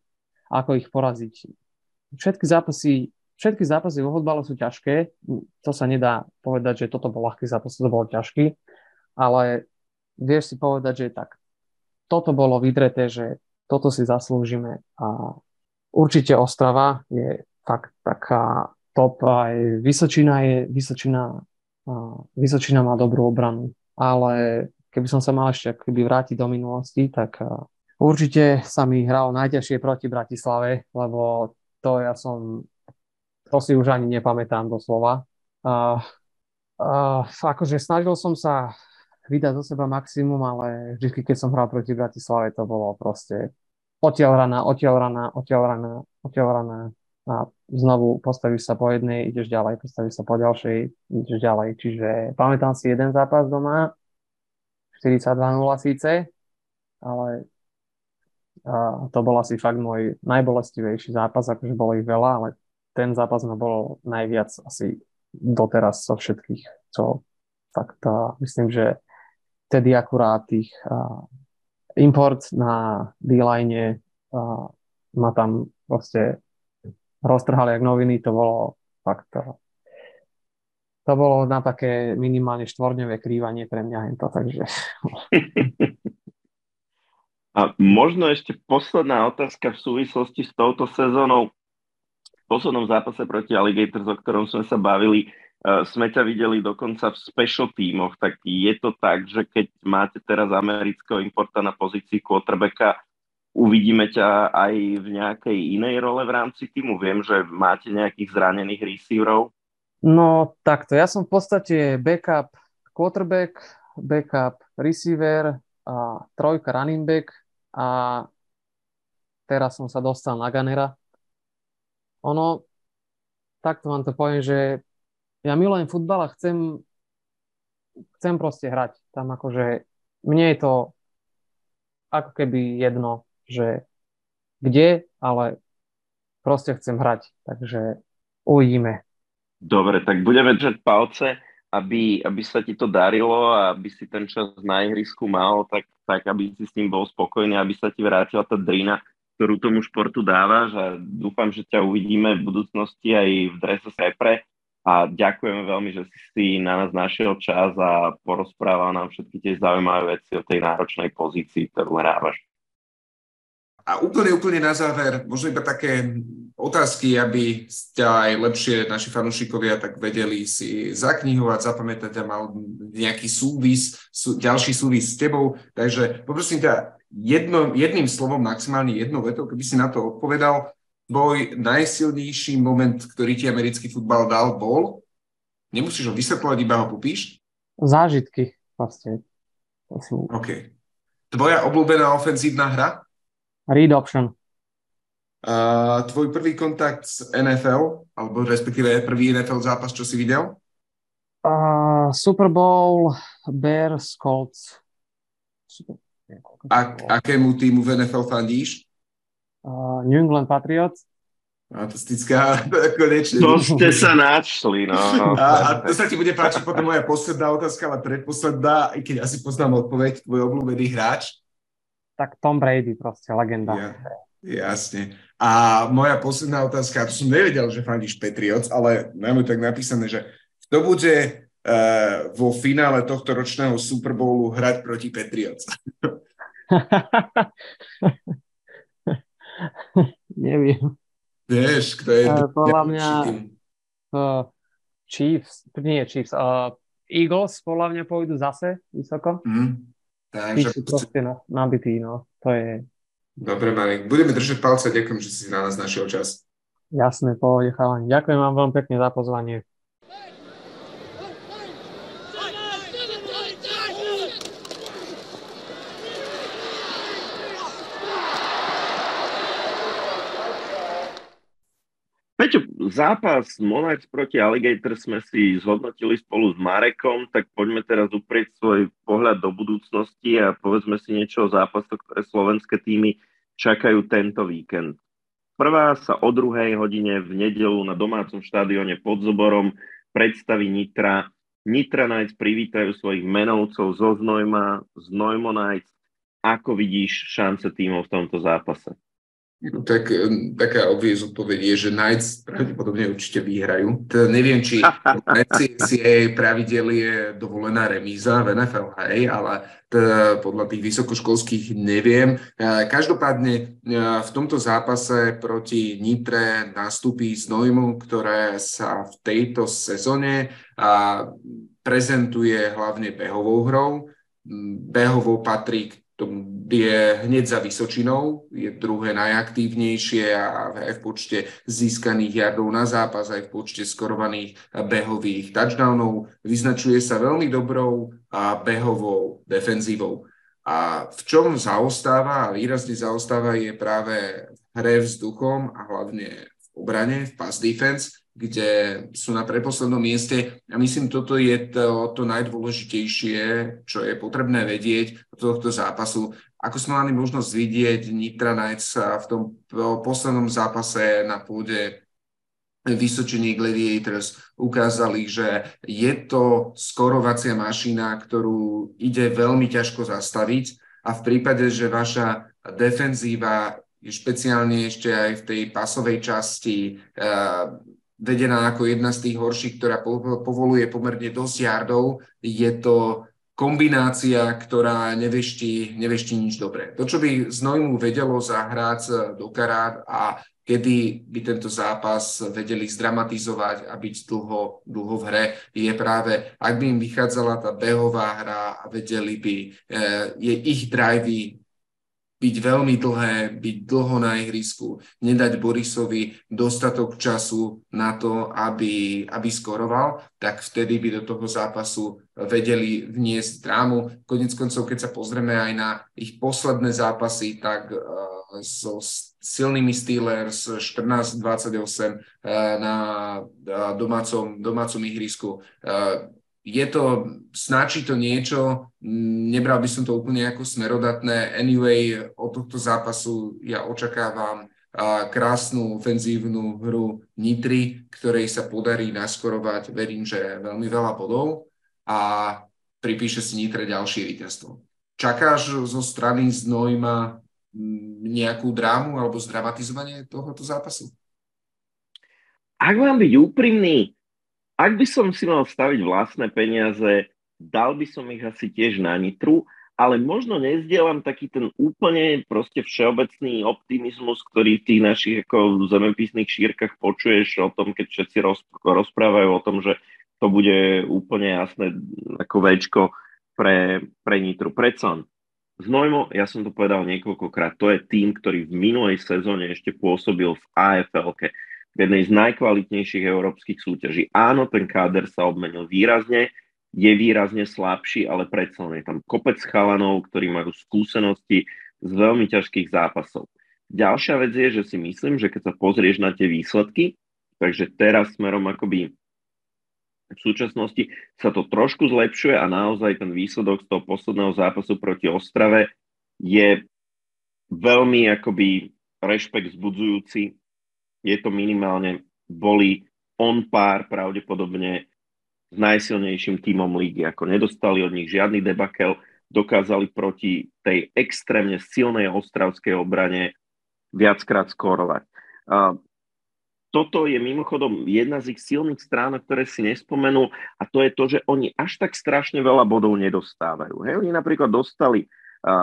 ako ich poraziť. Všetky zápasy všetky zápasy vo fotbale sú ťažké. To sa nedá povedať, že toto bol ľahký zápas, to bol ťažký. Ale vieš si povedať, že tak toto bolo vydreté, že toto si zaslúžime a určite Ostrava je fakt taká top, aj Vysočina je, Vysočina, Vysočina má dobrú obranu, ale keby som sa mal ešte keby vrátiť do minulosti, tak určite sa mi hralo najťažšie proti Bratislave, lebo to ja som to si už ani nepamätám doslova. Uh, uh, akože snažil som sa vydať zo seba maximum, ale vždy, keď som hral proti Bratislave, to bolo proste odtiaľ rana, odtiaľ rana, odtiaľ rana, odtiaľ rana a znovu postavíš sa po jednej, ideš ďalej, postavíš sa po ďalšej, ideš ďalej. Čiže pamätám si jeden zápas doma, 42-0 síce, ale a to bol asi fakt môj najbolestivejší zápas, akože bolo ich veľa, ale ten zápas ma bol najviac asi doteraz zo všetkých, čo fakt uh, myslím, že vtedy akurát tých uh, import na uh, ma tam proste roztrhali jak noviny, to bolo fakt to. Bolo na také minimálne štvorňové krývanie pre mňa to, takže... A možno ešte posledná otázka v súvislosti s touto sezónou. Poslednom zápase proti Alligators, o ktorom sme sa bavili, uh, sme ťa videli dokonca v special tímoch, tak je to tak, že keď máte teraz amerického importa na pozícii quarterbacka, uvidíme ťa aj v nejakej inej role v rámci týmu? Viem, že máte nejakých zranených receiverov. No takto, ja som v podstate backup quarterback, backup receiver a trojka running back a teraz som sa dostal na Ganera, ono, takto vám to poviem, že ja milujem futbal a chcem, chcem proste hrať. Tam akože, mne je to ako keby jedno, že kde, ale proste chcem hrať. Takže uvidíme. Dobre, tak budeme držať palce, aby, aby sa ti to darilo a aby si ten čas na ihrisku mal, tak, tak aby si s ním bol spokojný, aby sa ti vrátila tá drina ktorú tomu športu dávaš a dúfam, že ťa uvidíme v budúcnosti aj v drese Sepre a ďakujeme veľmi, že si si na nás našiel čas a porozprával nám všetky tie zaujímavé veci o tej náročnej pozícii, ktorú hrávaš. A úplne, úplne na záver, možno iba také otázky, aby ste aj lepšie naši fanúšikovia tak vedeli si zaknihovať, zapamätať a mal nejaký súvis, sú, ďalší súvis s tebou. Takže poprosím ťa jedno, jedným slovom, maximálne jednou vetou, keby si na to odpovedal, tvoj najsilnejší moment, ktorý ti americký futbal dal, bol? Nemusíš ho vysvetľovať, iba ho popíš? Zážitky vlastne. OK. Tvoja obľúbená ofenzívna hra? Read option. Uh, tvoj prvý kontakt s NFL, alebo respektíve prvý NFL zápas, čo si videl? Uh, Super Bowl, Bears, Colts. Super. A, akému týmu v NFL fandíš? Uh, New England Patriots. Fantastická, konečne. To ste sa načli, no. A, a to sa ti bude páčiť potom moja posledná otázka, ale predposledná, i keď asi poznám odpoveď, tvoj obľúbený hráč? Tak Tom Brady, proste, legenda. Ja, jasne. A moja posledná otázka, to som nevedel, že fandíš Patriots, ale máme tak napísané, že kto bude uh, vo finále tohto ročného Super Bowlu hrať proti Patriots? Neviem. Vieš, kto je... Uh, podľa mňa uh, Chiefs, nie Chiefs, uh, Eagles podľa mňa pôjdu zase vysoko. Mm, takže... Sú proste nabití, no. To je Dobre, Marek. Budeme držať palce. Ďakujem, že si na nás našiel čas. Jasné, pohode, chalani. Ďakujem vám veľmi pekne za pozvanie. Peťo, zápas Monarchs proti Alligator sme si zhodnotili spolu s Marekom, tak poďme teraz uprieť svoj pohľad do budúcnosti a povedzme si niečo o zápasoch, ktoré slovenské týmy čakajú tento víkend. Prvá sa o druhej hodine v nedelu na domácom štadióne pod Zoborom predstaví Nitra. Nitra Knights privítajú svojich menovcov zo Znojma, Znojmo Knights. Ako vidíš šance tímov v tomto zápase? No, tak taká obviez odpoveď je, že Knights pravdepodobne určite vyhrajú. To neviem, či NCAA pravidel je dovolená remíza v NFL, hej, ale to podľa tých vysokoškolských neviem. Každopádne v tomto zápase proti Nitre nastúpi Znojmu, ktoré sa v tejto sezóne prezentuje hlavne behovou hrou. Behovou patrí to je hneď za Vysočinou, je druhé najaktívnejšie a aj v počte získaných jardov na zápas, aj v počte skorovaných behových touchdownov. Vyznačuje sa veľmi dobrou a behovou defenzívou. A v čom zaostáva, a výrazne zaostáva, je práve hre vzduchom a hlavne v obrane, v pass defense, kde sú na predposlednom mieste. A myslím, toto je to, to najdôležitejšie, čo je potrebné vedieť od tohto zápasu. Ako sme mali možnosť vidieť, Nitra Knights v tom poslednom zápase na pôde Vysočení Gladiators ukázali, že je to skorovacia mašina, ktorú ide veľmi ťažko zastaviť a v prípade, že vaša defenzíva špeciálne ešte aj v tej pasovej časti vedená ako jedna z tých horších, ktorá povoluje pomerne dosť jardov. Je to kombinácia, ktorá neveští, neveští nič dobré. To, čo by Znojmu vedelo zahrať do karát a kedy by tento zápas vedeli zdramatizovať a byť dlho, dlho v hre, je práve, ak by im vychádzala tá behová hra a vedeli by eh, je ich drivey byť veľmi dlhé, byť dlho na ihrisku, nedať Borisovi dostatok času na to, aby, aby skoroval, tak vtedy by do toho zápasu vedeli vniesť drámu. Konec koncov, keď sa pozrieme aj na ich posledné zápasy, tak uh, so silnými Steelers 14-28 uh, na uh, domácom, domácom ihrisku uh, je to, značí to niečo, nebral by som to úplne ako smerodatné. Anyway, od tohto zápasu ja očakávam krásnu ofenzívnu hru Nitry, ktorej sa podarí naskorovať, verím, že veľmi veľa bodov a pripíše si Nitre ďalšie víťazstvo. Čakáš zo strany Znojma nejakú drámu alebo zdramatizovanie tohoto zápasu? Ak mám byť úprimný, ak by som si mal staviť vlastné peniaze, dal by som ich asi tiež na Nitru, ale možno nezdielam taký ten úplne proste všeobecný optimizmus, ktorý v tých našich ako zemepisných šírkach počuješ o tom, keď všetci rozprávajú o tom, že to bude úplne jasné ako väčko pre, pre Nitru. Predsa Znojmo, ja som to povedal niekoľkokrát, to je tým, ktorý v minulej sezóne ešte pôsobil v AFL, v jednej z najkvalitnejších európskych súťaží. Áno, ten káder sa obmenil výrazne, je výrazne slabší, ale predsa je tam kopec chalanov, ktorí majú skúsenosti z veľmi ťažkých zápasov. Ďalšia vec je, že si myslím, že keď sa pozrieš na tie výsledky, takže teraz smerom akoby v súčasnosti sa to trošku zlepšuje a naozaj ten výsledok z toho posledného zápasu proti Ostrave je veľmi akoby rešpekt zbudzujúci. Je to minimálne, boli on pár pravdepodobne s najsilnejším tímom lígy. Ako nedostali od nich žiadny debakel, dokázali proti tej extrémne silnej ostravskej obrane viackrát skórovať. Toto je mimochodom jedna z ich silných strán, ktoré si nespomenul, a to je to, že oni až tak strašne veľa bodov nedostávajú. Hej, oni napríklad dostali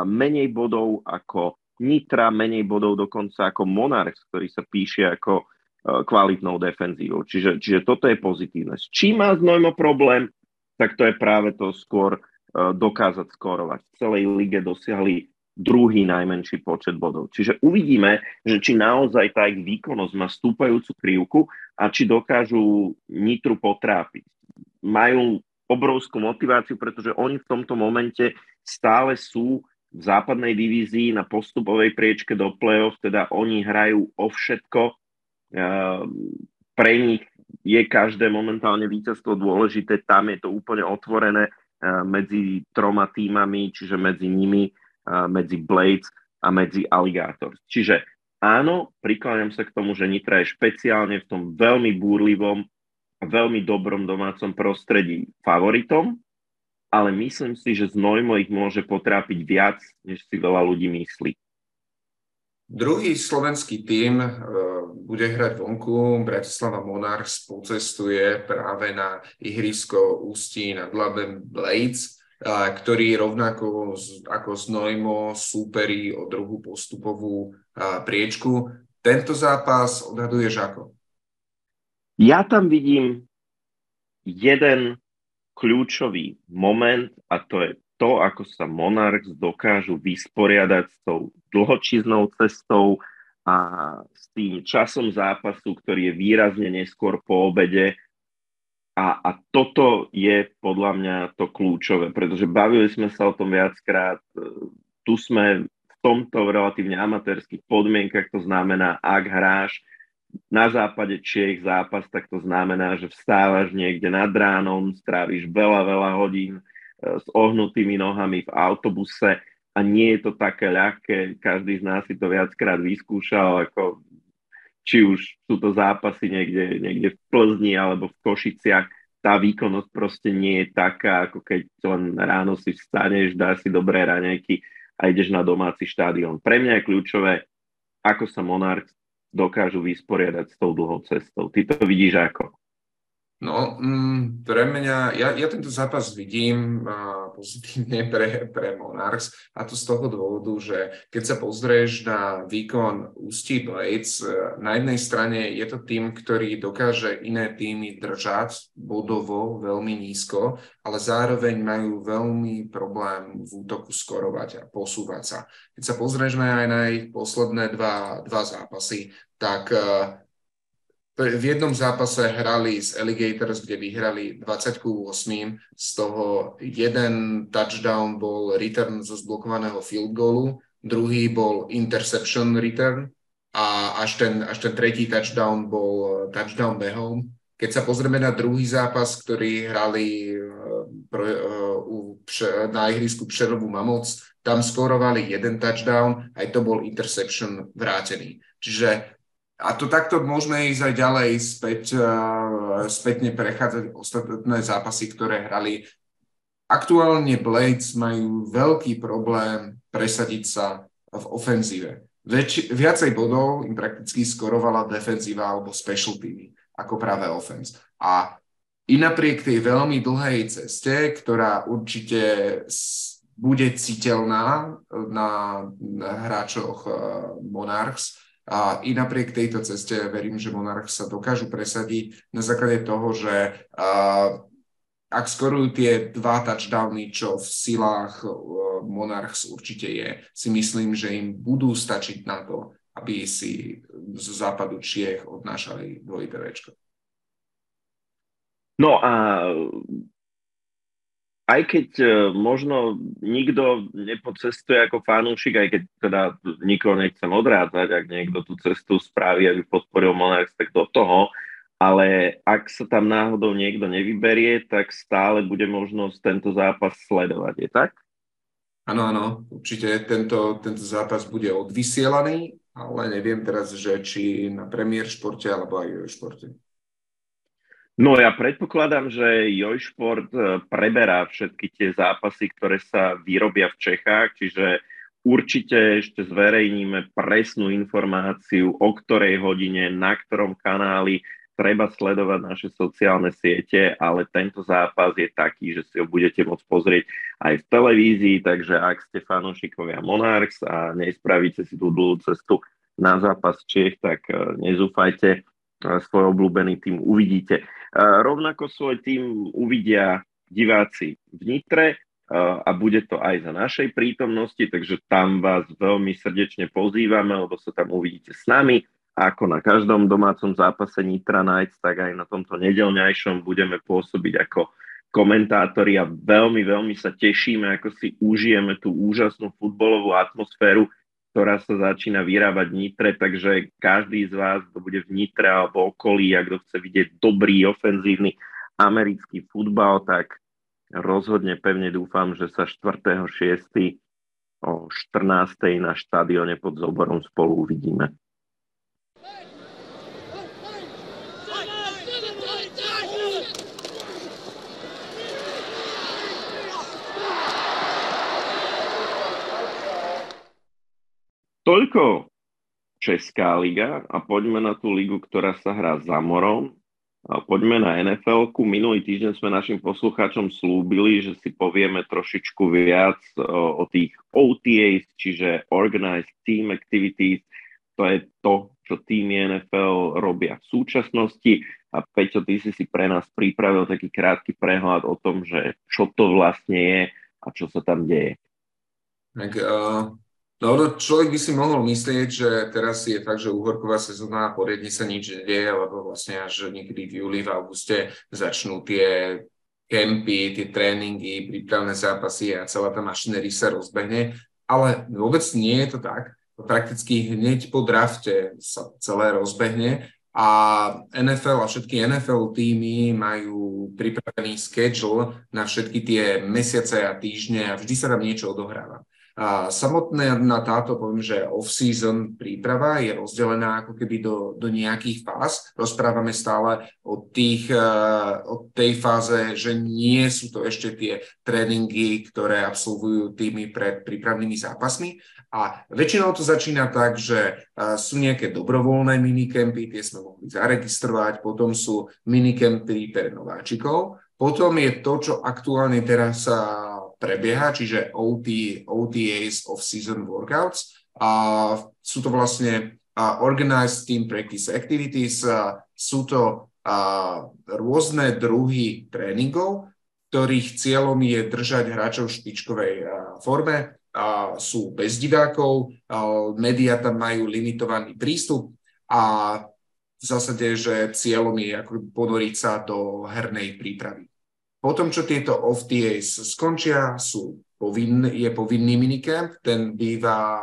menej bodov ako Nitra, menej bodov dokonca ako Monarchs, ktorý sa píše ako uh, kvalitnou defenzívou. Čiže, čiže toto je pozitívne. S čím má Znojmo problém, tak to je práve to skôr uh, dokázať skorovať. V celej lige dosiahli druhý najmenší počet bodov. Čiže uvidíme, že či naozaj tá ich výkonnosť má stúpajúcu krivku a či dokážu Nitru potrápiť. Majú obrovskú motiváciu, pretože oni v tomto momente stále sú v západnej divízii na postupovej priečke do play-off, teda oni hrajú o všetko. Ehm, pre nich je každé momentálne víťazstvo dôležité, tam je to úplne otvorené ehm, medzi troma týmami, čiže medzi nimi medzi Blades a medzi Alligators. Čiže áno, prikláňam sa k tomu, že Nitra je špeciálne v tom veľmi búrlivom a veľmi dobrom domácom prostredí favoritom, ale myslím si, že Znojmo ich môže potrápiť viac, než si veľa ľudí myslí. Druhý slovenský tím uh, bude hrať vonku. Bratislava Monarchs pocestuje práve na ihrisko Ústí nad Labem Blades ktorý rovnako ako Znojmo súperí o druhú postupovú priečku. Tento zápas odhaduješ ako? Ja tam vidím jeden kľúčový moment a to je to, ako sa Monarchs dokážu vysporiadať s tou dlhočíznou cestou a s tým časom zápasu, ktorý je výrazne neskôr po obede a, a toto je podľa mňa to kľúčové, pretože bavili sme sa o tom viackrát. Tu sme v tomto relatívne amatérských podmienkach, to znamená, ak hráš na západe Čiech zápas, tak to znamená, že vstávaš niekde nad ránom, stráviš veľa, veľa hodín e, s ohnutými nohami v autobuse a nie je to také ľahké. Každý z nás si to viackrát vyskúšal, ako či už sú to zápasy niekde, niekde v Plzni alebo v Košiciach, tá výkonnosť proste nie je taká, ako keď len ráno si vstaneš, dáš si dobré raňajky a ideš na domáci štádion. Pre mňa je kľúčové, ako sa Monarch dokážu vysporiadať s tou dlhou cestou. Ty to vidíš ako? No, mm, pre mňa, ja, ja tento zápas vidím uh, pozitívne pre, pre Monarchs a to z toho dôvodu, že keď sa pozrieš na výkon Ústí Blades, uh, na jednej strane je to tým, ktorý dokáže iné týmy držať bodovo veľmi nízko, ale zároveň majú veľmi problém v útoku skorovať a posúvať sa. Keď sa pozrieme aj na ich posledné dva, dva zápasy, tak uh, v jednom zápase hrali s Alligators, kde vyhrali 20 k 8, z toho jeden touchdown bol return zo zblokovaného field goalu, druhý bol interception return a až ten, až ten tretí touchdown bol touchdown behom. Keď sa pozrieme na druhý zápas, ktorý hrali eh, na ihrisku Přerovu Mamoc, tam skorovali jeden touchdown, aj to bol interception vrátený. Čiže a to takto môžeme ísť aj ďalej späť, uh, spätne prechádzať ostatné zápasy, ktoré hrali. Aktuálne Blades majú veľký problém presadiť sa v ofenzíve. Väč, viacej bodov im prakticky skorovala defenzíva alebo special teamy ako práve offense. A i napriek tej veľmi dlhej ceste, ktorá určite bude citeľná na, hráčoch Monarchs. A i napriek tejto ceste verím, že Monarchs sa dokážu presadiť na základe toho, že ak skorujú tie dva touchdowny, čo v silách Monarchs určite je, si myslím, že im budú stačiť na to, aby si z západu Čiech odnášali dvojité. No a aj keď e, možno nikto nepocestuje ako fanúšik, aj keď teda nikoho nechcem odrádzať, ak niekto tú cestu spraví, aby podporil Monarchs, tak do toho, ale ak sa tam náhodou niekto nevyberie, tak stále bude možnosť tento zápas sledovať, je tak? Áno, áno, určite tento, tento zápas bude odvysielaný, ale neviem teraz, že či na premiér športe alebo aj v športe. No ja predpokladám, že Jojšport e, preberá všetky tie zápasy, ktoré sa vyrobia v Čechách, čiže určite ešte zverejníme presnú informáciu, o ktorej hodine, na ktorom kanáli, treba sledovať naše sociálne siete, ale tento zápas je taký, že si ho budete môcť pozrieť aj v televízii, takže ak ste fanúšikovia Monarchs a nespravíte si tú dlhú cestu na zápas Čech, tak e, nezúfajte, e, svoj obľúbený tým uvidíte. E, rovnako svoj tým uvidia diváci v Nitre a bude to aj za našej prítomnosti, takže tam vás veľmi srdečne pozývame, lebo sa tam uvidíte s nami. Ako na každom domácom zápase Nitra Knights, tak aj na tomto nedelňajšom budeme pôsobiť ako komentátori a veľmi, veľmi sa tešíme, ako si užijeme tú úžasnú futbolovú atmosféru, ktorá sa začína vyrábať v Nitre, takže každý z vás, kto bude v Nitre alebo okolí a kto chce vidieť dobrý, ofenzívny americký futbal, tak rozhodne pevne dúfam, že sa 4.6. o 14. na štadióne pod Zoborom spolu uvidíme. Toľko Česká liga a poďme na tú ligu, ktorá sa hrá za morom. A poďme na NFL. -ku. Minulý týždeň sme našim poslucháčom slúbili, že si povieme trošičku viac o, o tých OTAs, čiže Organized Team Activities. To je to, čo týmy NFL robia v súčasnosti. A Peťo, ty si si pre nás pripravil taký krátky prehľad o tom, že čo to vlastne je a čo sa tam deje. Tak uh, No, no človek by si mohol myslieť, že teraz je fakt, že uhorková sezóna a poriadne sa nič nedieje, lebo vlastne až niekedy v júli, v auguste začnú tie kempy, tie tréningy, prípravné zápasy a celá tá mašinery sa rozbehne. Ale vôbec nie je to tak. Prakticky hneď po drafte sa celé rozbehne a NFL a všetky NFL týmy majú pripravený schedule na všetky tie mesiace a týždne a vždy sa tam niečo odohráva. A samotné na táto, poviem, že off-season príprava je rozdelená ako keby do, do nejakých fáz. Rozprávame stále o, tých, uh, o tej fáze, že nie sú to ešte tie tréningy, ktoré absolvujú týmy pred prípravnými zápasmi. A väčšinou to začína tak, že uh, sú nejaké dobrovoľné minikempy, tie sme mohli zaregistrovať, potom sú minikempy pre nováčikov, potom je to, čo aktuálne teraz sa prebieha, čiže OT, OTAs of season workouts. A sú to vlastne organized team practice activities, sú to rôzne druhy tréningov, ktorých cieľom je držať hráčov v špičkovej forme, uh, sú bez divákov, médiá tam majú limitovaný prístup a v zásade, že cieľom je ako ponoriť sa do hernej prípravy. Potom, čo tieto off-TAs skončia, sú povinn, je povinný minicamp, ten býva,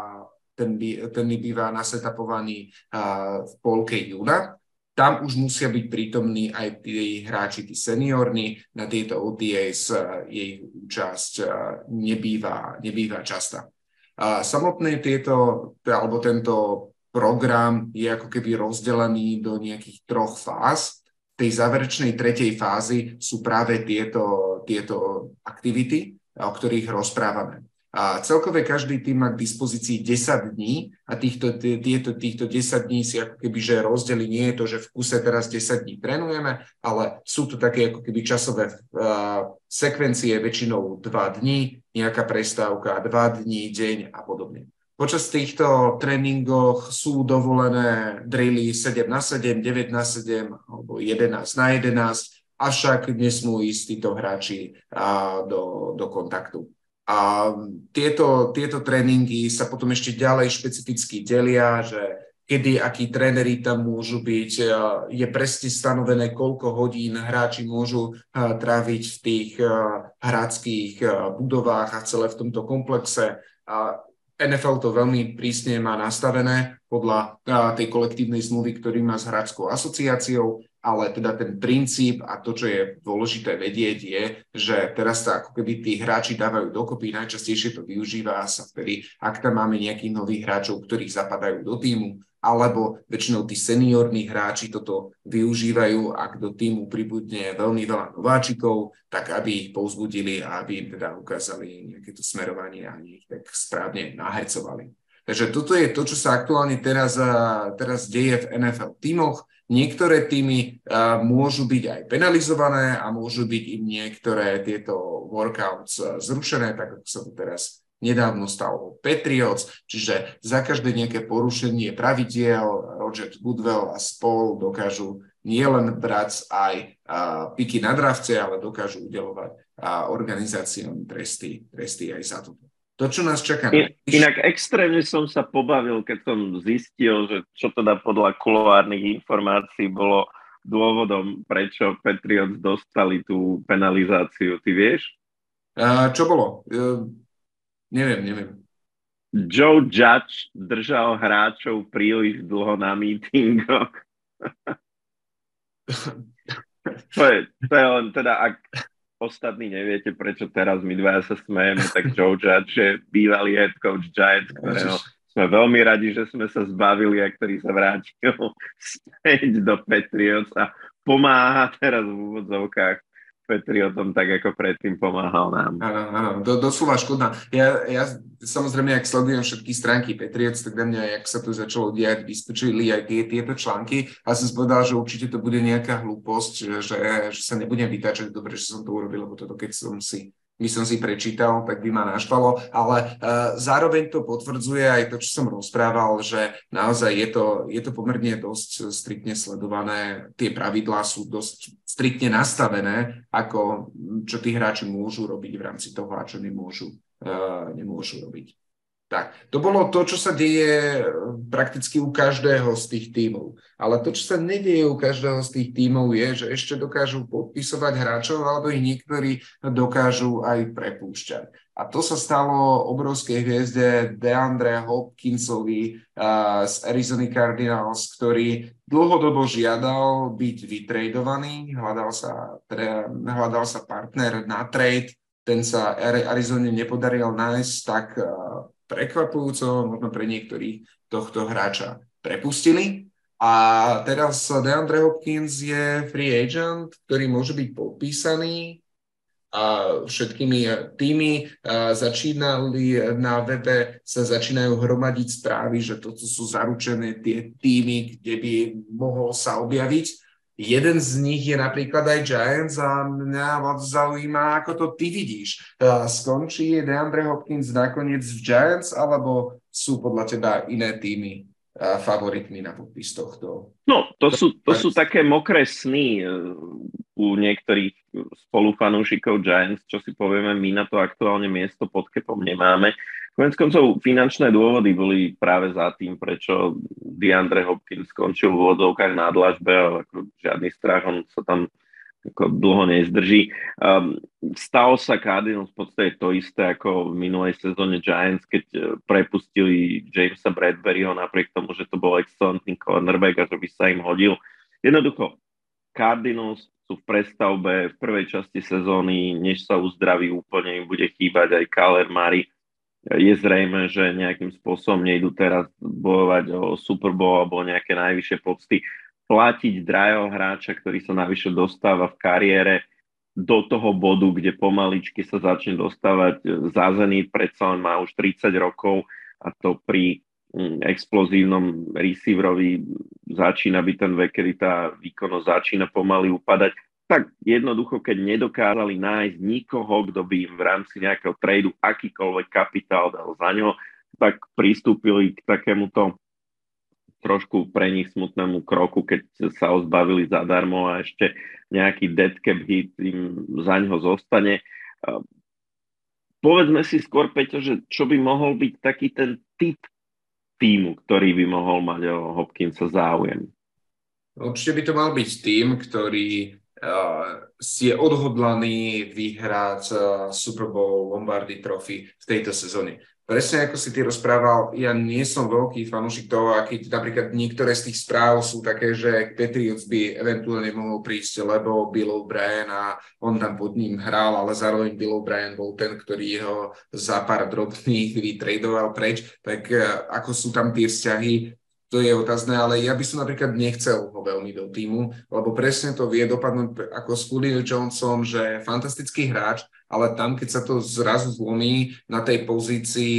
ten, by, ten býva nasetapovaný uh, v polke júna. Tam už musia byť prítomní aj tí hráči, tí seniorní. Na tieto OTAs uh, jej účasť uh, nebýva, nebýva častá. Uh, samotné tieto, alebo tento program je ako keby rozdelený do nejakých troch fáz tej záverečnej tretej fázy sú práve tieto, tieto aktivity, o ktorých rozprávame. A celkové každý tým má k dispozícii 10 dní a týchto, tieto, týchto 10 dní si ako keby že rozdeli. Nie je to, že v kuse teraz 10 dní trénujeme, ale sú to také ako keby časové uh, sekvencie, väčšinou 2 dní, nejaká prestávka, 2 dní, deň a podobne. Počas týchto tréningoch sú dovolené drily 7 na 7, 9 na 7 alebo 11 na 11, avšak nesmú ísť títo hráči do, do kontaktu. A tieto, tieto tréningy sa potom ešte ďalej špecificky delia, že kedy akí tréneri tam môžu byť, je presne stanovené, koľko hodín hráči môžu tráviť v tých hráckých budovách a celé v tomto komplexe. NFL to veľmi prísne má nastavené podľa tej kolektívnej zmluvy, ktorý má s hráčskou asociáciou ale teda ten princíp a to, čo je dôležité vedieť, je, že teraz sa ako keby tí hráči dávajú dokopy, najčastejšie to využíva sa vtedy, ak tam máme nejakých nových hráčov, ktorí zapadajú do týmu, alebo väčšinou tí seniorní hráči toto využívajú, ak do týmu pribudne veľmi veľa nováčikov, tak aby ich povzbudili a aby im teda ukázali nejaké to smerovanie a ich tak správne nahecovali. Takže toto je to, čo sa aktuálne teraz, teraz deje v NFL týmoch. Niektoré týmy uh, môžu byť aj penalizované a môžu byť im niektoré tieto workouts uh, zrušené, tak ako sa to teraz nedávno stalo Patriots, čiže za každé nejaké porušenie pravidiel Roger Goodwell a spol dokážu nielen brať aj uh, piky na dravce, ale dokážu udelovať uh, organizáciám tresty, tresty aj za toto to, čo nás čaká. In, inak extrémne som sa pobavil, keď som zistil, že čo teda podľa kuloárnych informácií bolo dôvodom, prečo Patriots dostali tú penalizáciu. Ty vieš? Uh, čo bolo? Uh, neviem, neviem. Joe Judge držal hráčov príliš dlho na mítingoch. to, je, to je len teda, ak, ostatní neviete, prečo teraz my dvaja sa smejeme, tak Joe Judge je bývalý head coach Giants, ktorého sme veľmi radi, že sme sa zbavili a ktorý sa vrátil späť do Patriots a pomáha teraz v úvodzovkách Patriotom tak, ako predtým pomáhal nám. Áno, áno, do, doslova škoda. Ja, ja samozrejme, ak sledujem všetky stránky Patriots, tak na mňa, jak sa to začalo diať, vyskočili aj tie, tieto články a som povedal, že určite to bude nejaká hlúposť, že, že, že sa nebudem vytačať, dobre, že som to urobil, lebo toto keď som si by som si prečítal, tak by ma naštvalo, ale uh, zároveň to potvrdzuje aj to, čo som rozprával, že naozaj je to, je to pomerne dosť striktne sledované, tie pravidlá sú dosť striktne nastavené, ako čo tí hráči môžu robiť v rámci toho a čo nemôžu, uh, nemôžu robiť. Tak, to bolo to, čo sa deje prakticky u každého z tých tímov. Ale to, čo sa nedieje u každého z tých tímov, je, že ešte dokážu podpisovať hráčov, alebo ich niektorí dokážu aj prepúšťať. A to sa stalo obrovskej hviezde Deandre Hopkinsovi uh, z Arizona Cardinals, ktorý dlhodobo žiadal byť vytradovaný, hľadal sa, hľadal sa partner na trade, ten sa Arizone nepodaril nájsť, tak uh, prekvapujúco, možno pre niektorých tohto hráča prepustili. A teraz DeAndre Hopkins je free agent, ktorý môže byť podpísaný a všetkými tými začínali na webe, sa začínajú hromadiť správy, že toto sú zaručené tie týmy, kde by mohol sa objaviť. Jeden z nich je napríklad aj Giants a mňa moc zaujíma, ako to ty vidíš. Skončí DeAndre Hopkins nakoniec v Giants, alebo sú podľa teba iné týmy favoritmi na podpis tohto? No, to sú, to sú také mokré sny e, u niektorých spolufanúšikov Giants, čo si povieme, my na to aktuálne miesto pod kepom nemáme. Konec koncov finančné dôvody boli práve za tým, prečo DeAndre Hopkins skončil v úvodzovkách na dlažbe, ale ako žiadny strach, on sa tam ako dlho nezdrží. Um, stalo sa Cardinals v podstate to isté ako v minulej sezóne Giants, keď uh, prepustili Jamesa Bradburyho napriek tomu, že to bol excelentný cornerback a že by sa im hodil. Jednoducho, Cardinals sú v prestavbe v prvej časti sezóny, než sa uzdraví úplne, im bude chýbať aj Kaler Murray, je zrejme, že nejakým spôsobom nejdu teraz bojovať o Super Bowl alebo nejaké najvyššie pocty. Platiť drahého hráča, ktorý sa navyše dostáva v kariére do toho bodu, kde pomaličky sa začne dostávať za Zenit, predsa on má už 30 rokov a to pri mm, explozívnom receiverovi začína byť ten vek, kedy tá výkonnosť začína pomaly upadať. Tak jednoducho, keď nedokázali nájsť nikoho, kto by im v rámci nejakého tradu akýkoľvek kapitál dal za ňo, tak pristúpili k takémuto trošku pre nich smutnému kroku, keď sa ho zbavili zadarmo a ešte nejaký dead cap hit im za ňo zostane. Povedzme si skôr, Peťo, že čo by mohol byť taký ten typ týmu, ktorý by mohol mať o Hopkinsa záujem? Určite by to mal byť tým, ktorý je odhodlaný vyhrať uh, Super Bowl Lombardy Trophy v tejto sezóne. Presne ako si ty rozprával, ja nie som veľký fanúšik toho, aký napríklad niektoré z tých správ sú také, že Patriots by eventuálne mohol prísť, lebo Bill O'Brien a on tam pod ním hral, ale zároveň Bill O'Brien bol ten, ktorý ho za pár drobných vytradoval preč, tak eh, ako sú tam tie vzťahy, to je otázne, ale ja by som napríklad nechcel ho veľmi do týmu, lebo presne to vie dopadnúť ako s Julio Johnson, že fantastický hráč, ale tam, keď sa to zrazu zlomí na tej pozícii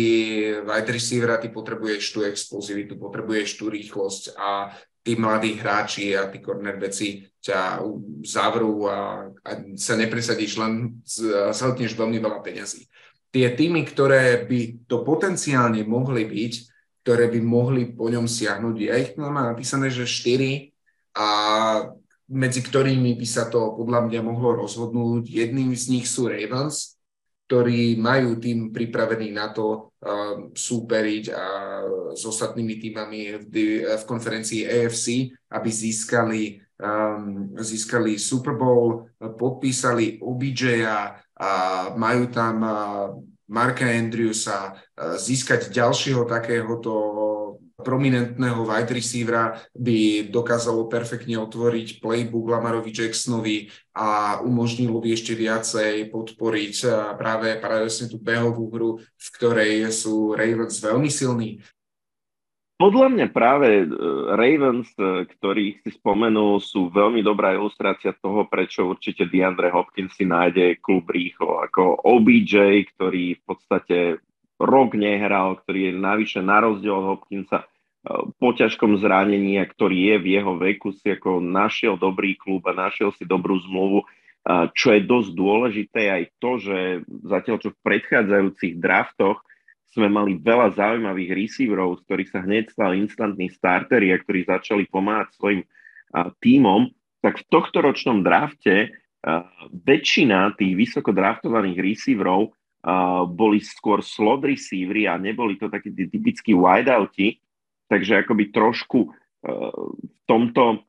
wide receivera, ty potrebuješ tú explozivitu, potrebuješ tú rýchlosť a tí mladí hráči a tí cornerbacki ťa zavrú a, a sa nepresadíš, len zhltneš veľmi veľa peňazí. Tie týmy, ktoré by to potenciálne mohli byť, ktoré by mohli po ňom siahnuť. Ja ich mám napísané, že 4 a medzi ktorými by sa to podľa mňa mohlo rozhodnúť. Jedným z nich sú Ravens, ktorí majú tým pripravený na to uh, súperiť a s ostatnými týmami v, v konferencii AFC, aby získali, um, získali Super Bowl, podpísali OBJ a majú tam uh, Marka Andrewsa, e, získať ďalšieho takéhoto prominentného wide receivera by dokázalo perfektne otvoriť playbook Lamarovi Jacksonovi a umožnilo by ešte viacej podporiť e, práve paradoxne tú behovú hru, v ktorej sú Ravens veľmi silní. Podľa mňa práve e, Ravens, e, ktorých si spomenul, sú veľmi dobrá ilustrácia toho, prečo určite DeAndre Hopkins si nájde klub rýchlo. Ako OBJ, ktorý v podstate rok nehral, ktorý je navyše na rozdiel od Hopkinsa e, po ťažkom zranení a ktorý je v jeho veku, si ako našiel dobrý klub a našiel si dobrú zmluvu. Čo je dosť dôležité aj to, že zatiaľ čo v predchádzajúcich draftoch sme mali veľa zaujímavých receiverov, z ktorých sa hneď stal instantní starteri a ktorí začali pomáhať svojim uh, tímom, tak v tohto ročnom drafte väčšina tých vysoko draftovaných receiverov boli skôr slot receivery a neboli to takí tí typickí wideouti, takže akoby trošku v tomto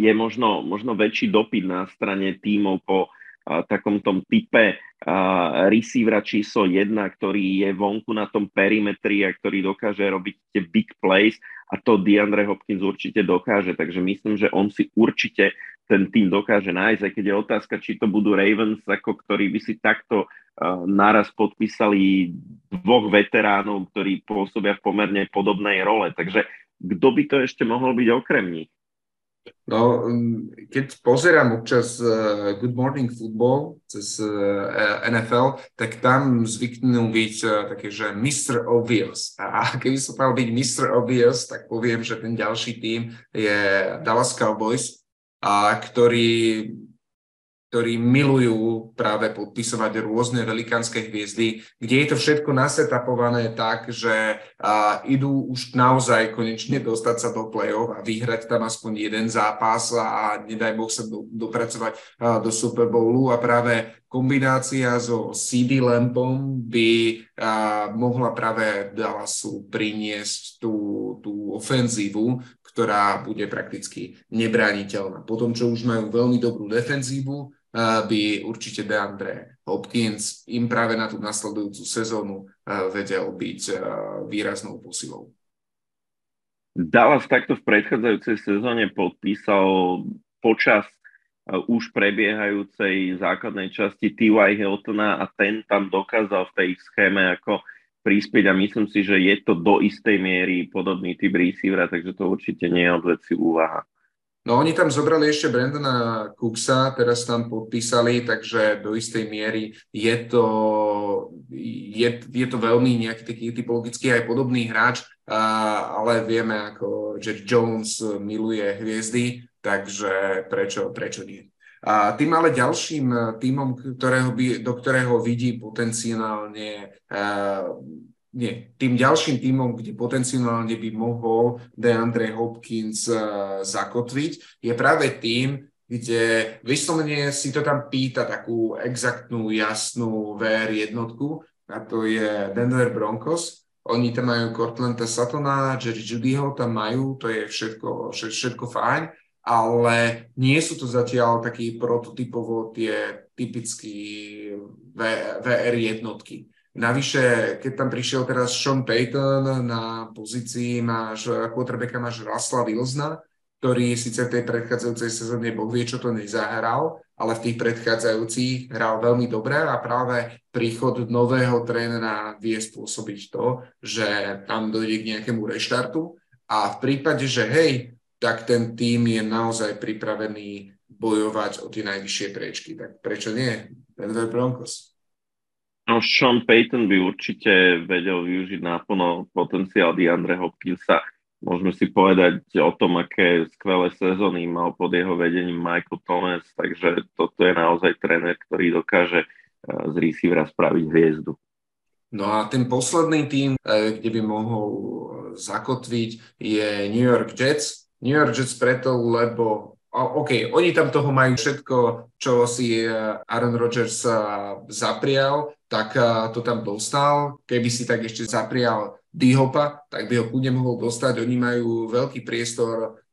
je možno, možno väčší dopyt na strane tímov po takom tom type uh, receivera číslo 1, ktorý je vonku na tom perimetri a ktorý dokáže robiť tie big plays a to DeAndre Hopkins určite dokáže, takže myslím, že on si určite ten tým dokáže nájsť, aj keď je otázka, či to budú Ravens, ako ktorí by si takto naraz podpísali dvoch veteránov, ktorí pôsobia v pomerne podobnej role. Takže kto by to ešte mohol byť okrem nich? No, mm, keď pozerám občas uh, Good Morning Football cez eh, NFL, tak tam zvyknú byť uh, také, že Mr. Obvious. A keby som mal byť Mr. Obvious, tak poviem, že ten ďalší tým je Dallas Cowboys, a ktorý ktorí milujú práve podpisovať rôzne velikánske hviezdy, kde je to všetko nasetapované tak, že a, idú už naozaj konečne dostať sa do play-off a vyhrať tam aspoň jeden zápas a nedaj Boh sa do, dopracovať a, do Super Bowlu a práve kombinácia so CD Lampom by a, mohla práve Dallasu priniesť tú, tú ofenzívu, ktorá bude prakticky nebrániteľná. Potom, čo už majú veľmi dobrú defenzívu, by určite DeAndre Hopkins im práve na tú nasledujúcu sezónu vedel byť výraznou posilou. Dallas takto v predchádzajúcej sezóne podpísal počas už prebiehajúcej základnej časti T.Y. Hiltona a ten tam dokázal v tej schéme ako prispieť a myslím si, že je to do istej miery podobný typ receivera, takže to určite nie je odveci úvaha. No oni tam zobrali ešte Brandona Cooksa, teraz tam podpísali, takže do istej miery je to, je, je to veľmi nejaký taký typologický aj podobný hráč, a, ale vieme, ako Jack Jones miluje hviezdy, takže prečo, prečo nie. A tým ale ďalším týmom, ktorého by, do ktorého vidí potenciálne uh, nie, tým ďalším týmom, kde potenciálne by mohol DeAndre Hopkins uh, zakotviť, je práve tým, kde vyslovene si to tam pýta takú exaktnú, jasnú VR jednotku a to je Denver Broncos. Oni tam majú Cortlanda Satona, Jerry Judyho tam majú, to je všetko, všetko fajn, ale nie sú to zatiaľ takí prototypovo tie typické VR jednotky. Navyše, keď tam prišiel teraz Sean Payton na pozícii máš quarterbacka máš Rasla Wilsona, ktorý síce v tej predchádzajúcej sezóne Boh vie, čo to nezahral, ale v tých predchádzajúcich hral veľmi dobre a práve príchod nového trénera vie spôsobiť to, že tam dojde k nejakému reštartu a v prípade, že hej, tak ten tým je naozaj pripravený bojovať o tie najvyššie prečky. Tak prečo nie? Denver Broncos. No, Sean Payton by určite vedel využiť náplno potenciál DeAndre Hopkinsa. Môžeme si povedať o tom, aké skvelé sezóny mal pod jeho vedením Michael Thomas, takže toto je naozaj tréner, ktorý dokáže eh, z receivera spraviť hviezdu. No a ten posledný tým, eh, kde by mohol eh, zakotviť, je New York Jets. New York Jets preto, lebo OK, oni tam toho majú všetko, čo si Aaron Rodgers zaprial, tak to tam dostal. Keby si tak ešte zaprial D-Hopa, tak by ho kľudne mohol dostať. Oni majú veľký priestor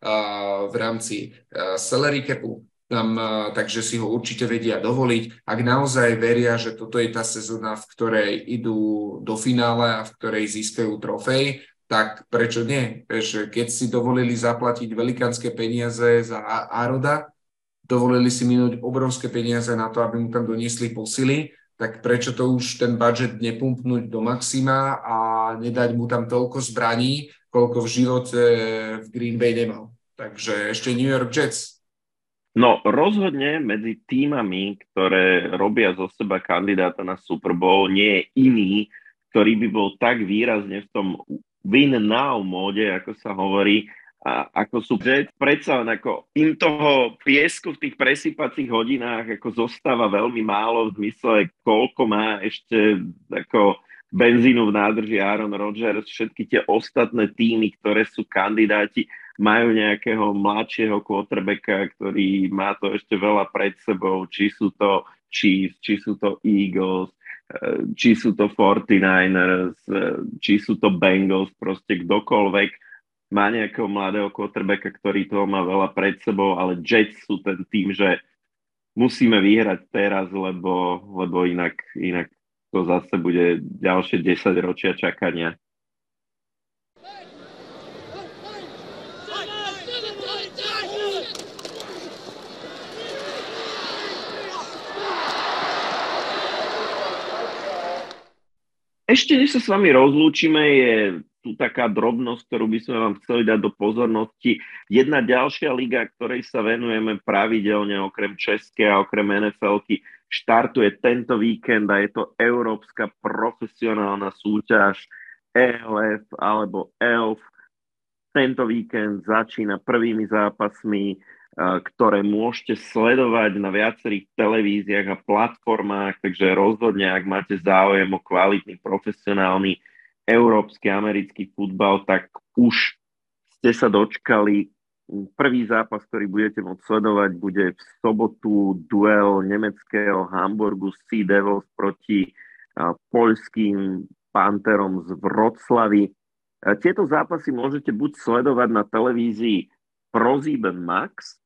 v rámci salary capu, tam, takže si ho určite vedia dovoliť. Ak naozaj veria, že toto je tá sezóna, v ktorej idú do finále a v ktorej získajú trofej, tak prečo nie? keď si dovolili zaplatiť velikánske peniaze za Aroda, dovolili si minúť obrovské peniaze na to, aby mu tam doniesli posily, tak prečo to už ten budget nepumpnúť do maxima a nedať mu tam toľko zbraní, koľko v živote v Green Bay nemal. Takže ešte New York Jets. No rozhodne medzi týmami, ktoré robia zo seba kandidáta na Super Bowl, nie je iný, ktorý by bol tak výrazne v tom win now móde, ako sa hovorí, a ako sú Jets, predsa len ako im toho piesku v tých presýpacích hodinách ako zostáva veľmi málo v zmysle, koľko má ešte ako benzínu v nádrži Aaron Rodgers, všetky tie ostatné týmy, ktoré sú kandidáti, majú nejakého mladšieho quarterbacka, ktorý má to ešte veľa pred sebou, či sú to Chiefs, či sú to Eagles, či sú to 49ers, eh, či sú to Bengals, proste kdokoľvek má nejakého mladého quarterbacka, ktorý toho má veľa pred sebou, ale Jets sú ten tým, že musíme vyhrať teraz, lebo, lebo inak, inak to zase bude ďalšie 10 ročia čakania. Ešte než sa s vami rozlúčime, je tu taká drobnosť, ktorú by sme vám chceli dať do pozornosti. Jedna ďalšia liga, ktorej sa venujeme pravidelne, okrem Českej a okrem NFL-ky, štartuje tento víkend a je to Európska profesionálna súťaž ELF alebo ELF. Tento víkend začína prvými zápasmi, ktoré môžete sledovať na viacerých televíziách a platformách, takže rozhodne, ak máte záujem o kvalitný profesionálny európsky, americký futbal, tak už ste sa dočkali. Prvý zápas, ktorý budete môcť sledovať, bude v sobotu duel nemeckého Hamburgu Sea Devils proti poľským Panterom z Vroclavy. Tieto zápasy môžete buď sledovať na televízii ProSieben Max,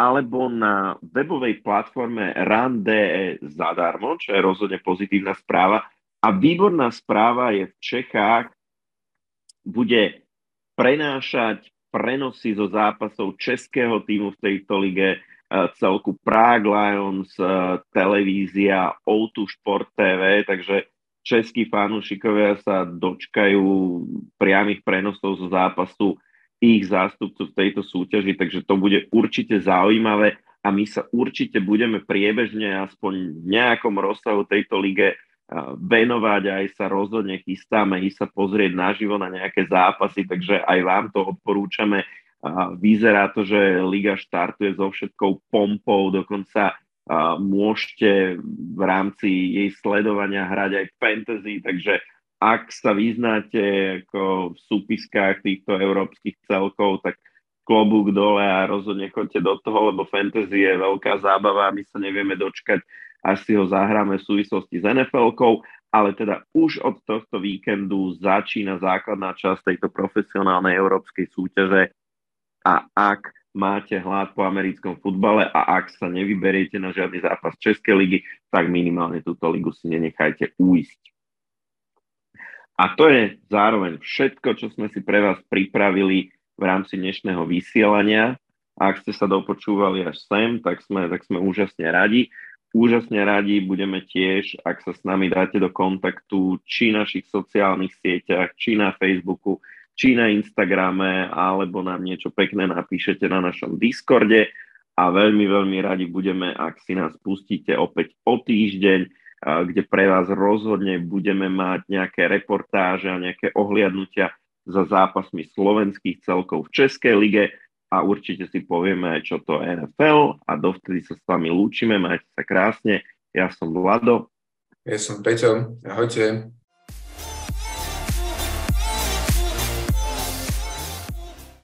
alebo na webovej platforme RAN.de zadarmo, čo je rozhodne pozitívna správa. A výborná správa je v Čechách, bude prenášať prenosy zo zápasov českého týmu v tejto lige, e, celku Prague Lions, e, televízia O2 Sport TV, takže českí fanúšikovia sa dočkajú priamých prenosov zo zápasu ich zástupcu v tejto súťaži, takže to bude určite zaujímavé a my sa určite budeme priebežne aspoň v nejakom rozsahu tejto lige venovať, aj sa rozhodne chystáme ísť sa pozrieť naživo na nejaké zápasy, takže aj vám to odporúčame. Vyzerá to, že liga štartuje so všetkou pompou, dokonca môžete v rámci jej sledovania hrať aj fantasy, takže ak sa vyznáte ako v súpiskách týchto európskych celkov, tak klobúk dole a rozhodne chodte do toho, lebo fantasy je veľká zábava a my sa nevieme dočkať, až si ho zahráme v súvislosti s NFL-kou, ale teda už od tohto víkendu začína základná časť tejto profesionálnej európskej súťaže a ak máte hlad po americkom futbale a ak sa nevyberiete na žiadny zápas Českej ligy, tak minimálne túto ligu si nenechajte uísť. A to je zároveň všetko, čo sme si pre vás pripravili v rámci dnešného vysielania. Ak ste sa dopočúvali až sem, tak sme, tak sme úžasne radi. Úžasne radi budeme tiež, ak sa s nami dáte do kontaktu, či našich sociálnych sieťach, či na Facebooku, či na Instagrame, alebo nám niečo pekné napíšete na našom Discorde a veľmi, veľmi radi budeme, ak si nás pustíte opäť o týždeň kde pre vás rozhodne budeme mať nejaké reportáže a nejaké ohliadnutia za zápasmi slovenských celkov v Českej lige a určite si povieme čo to NFL a dovtedy sa s vami lúčime, majte sa krásne, ja som Vlado. Ja som Peťo, ahojte.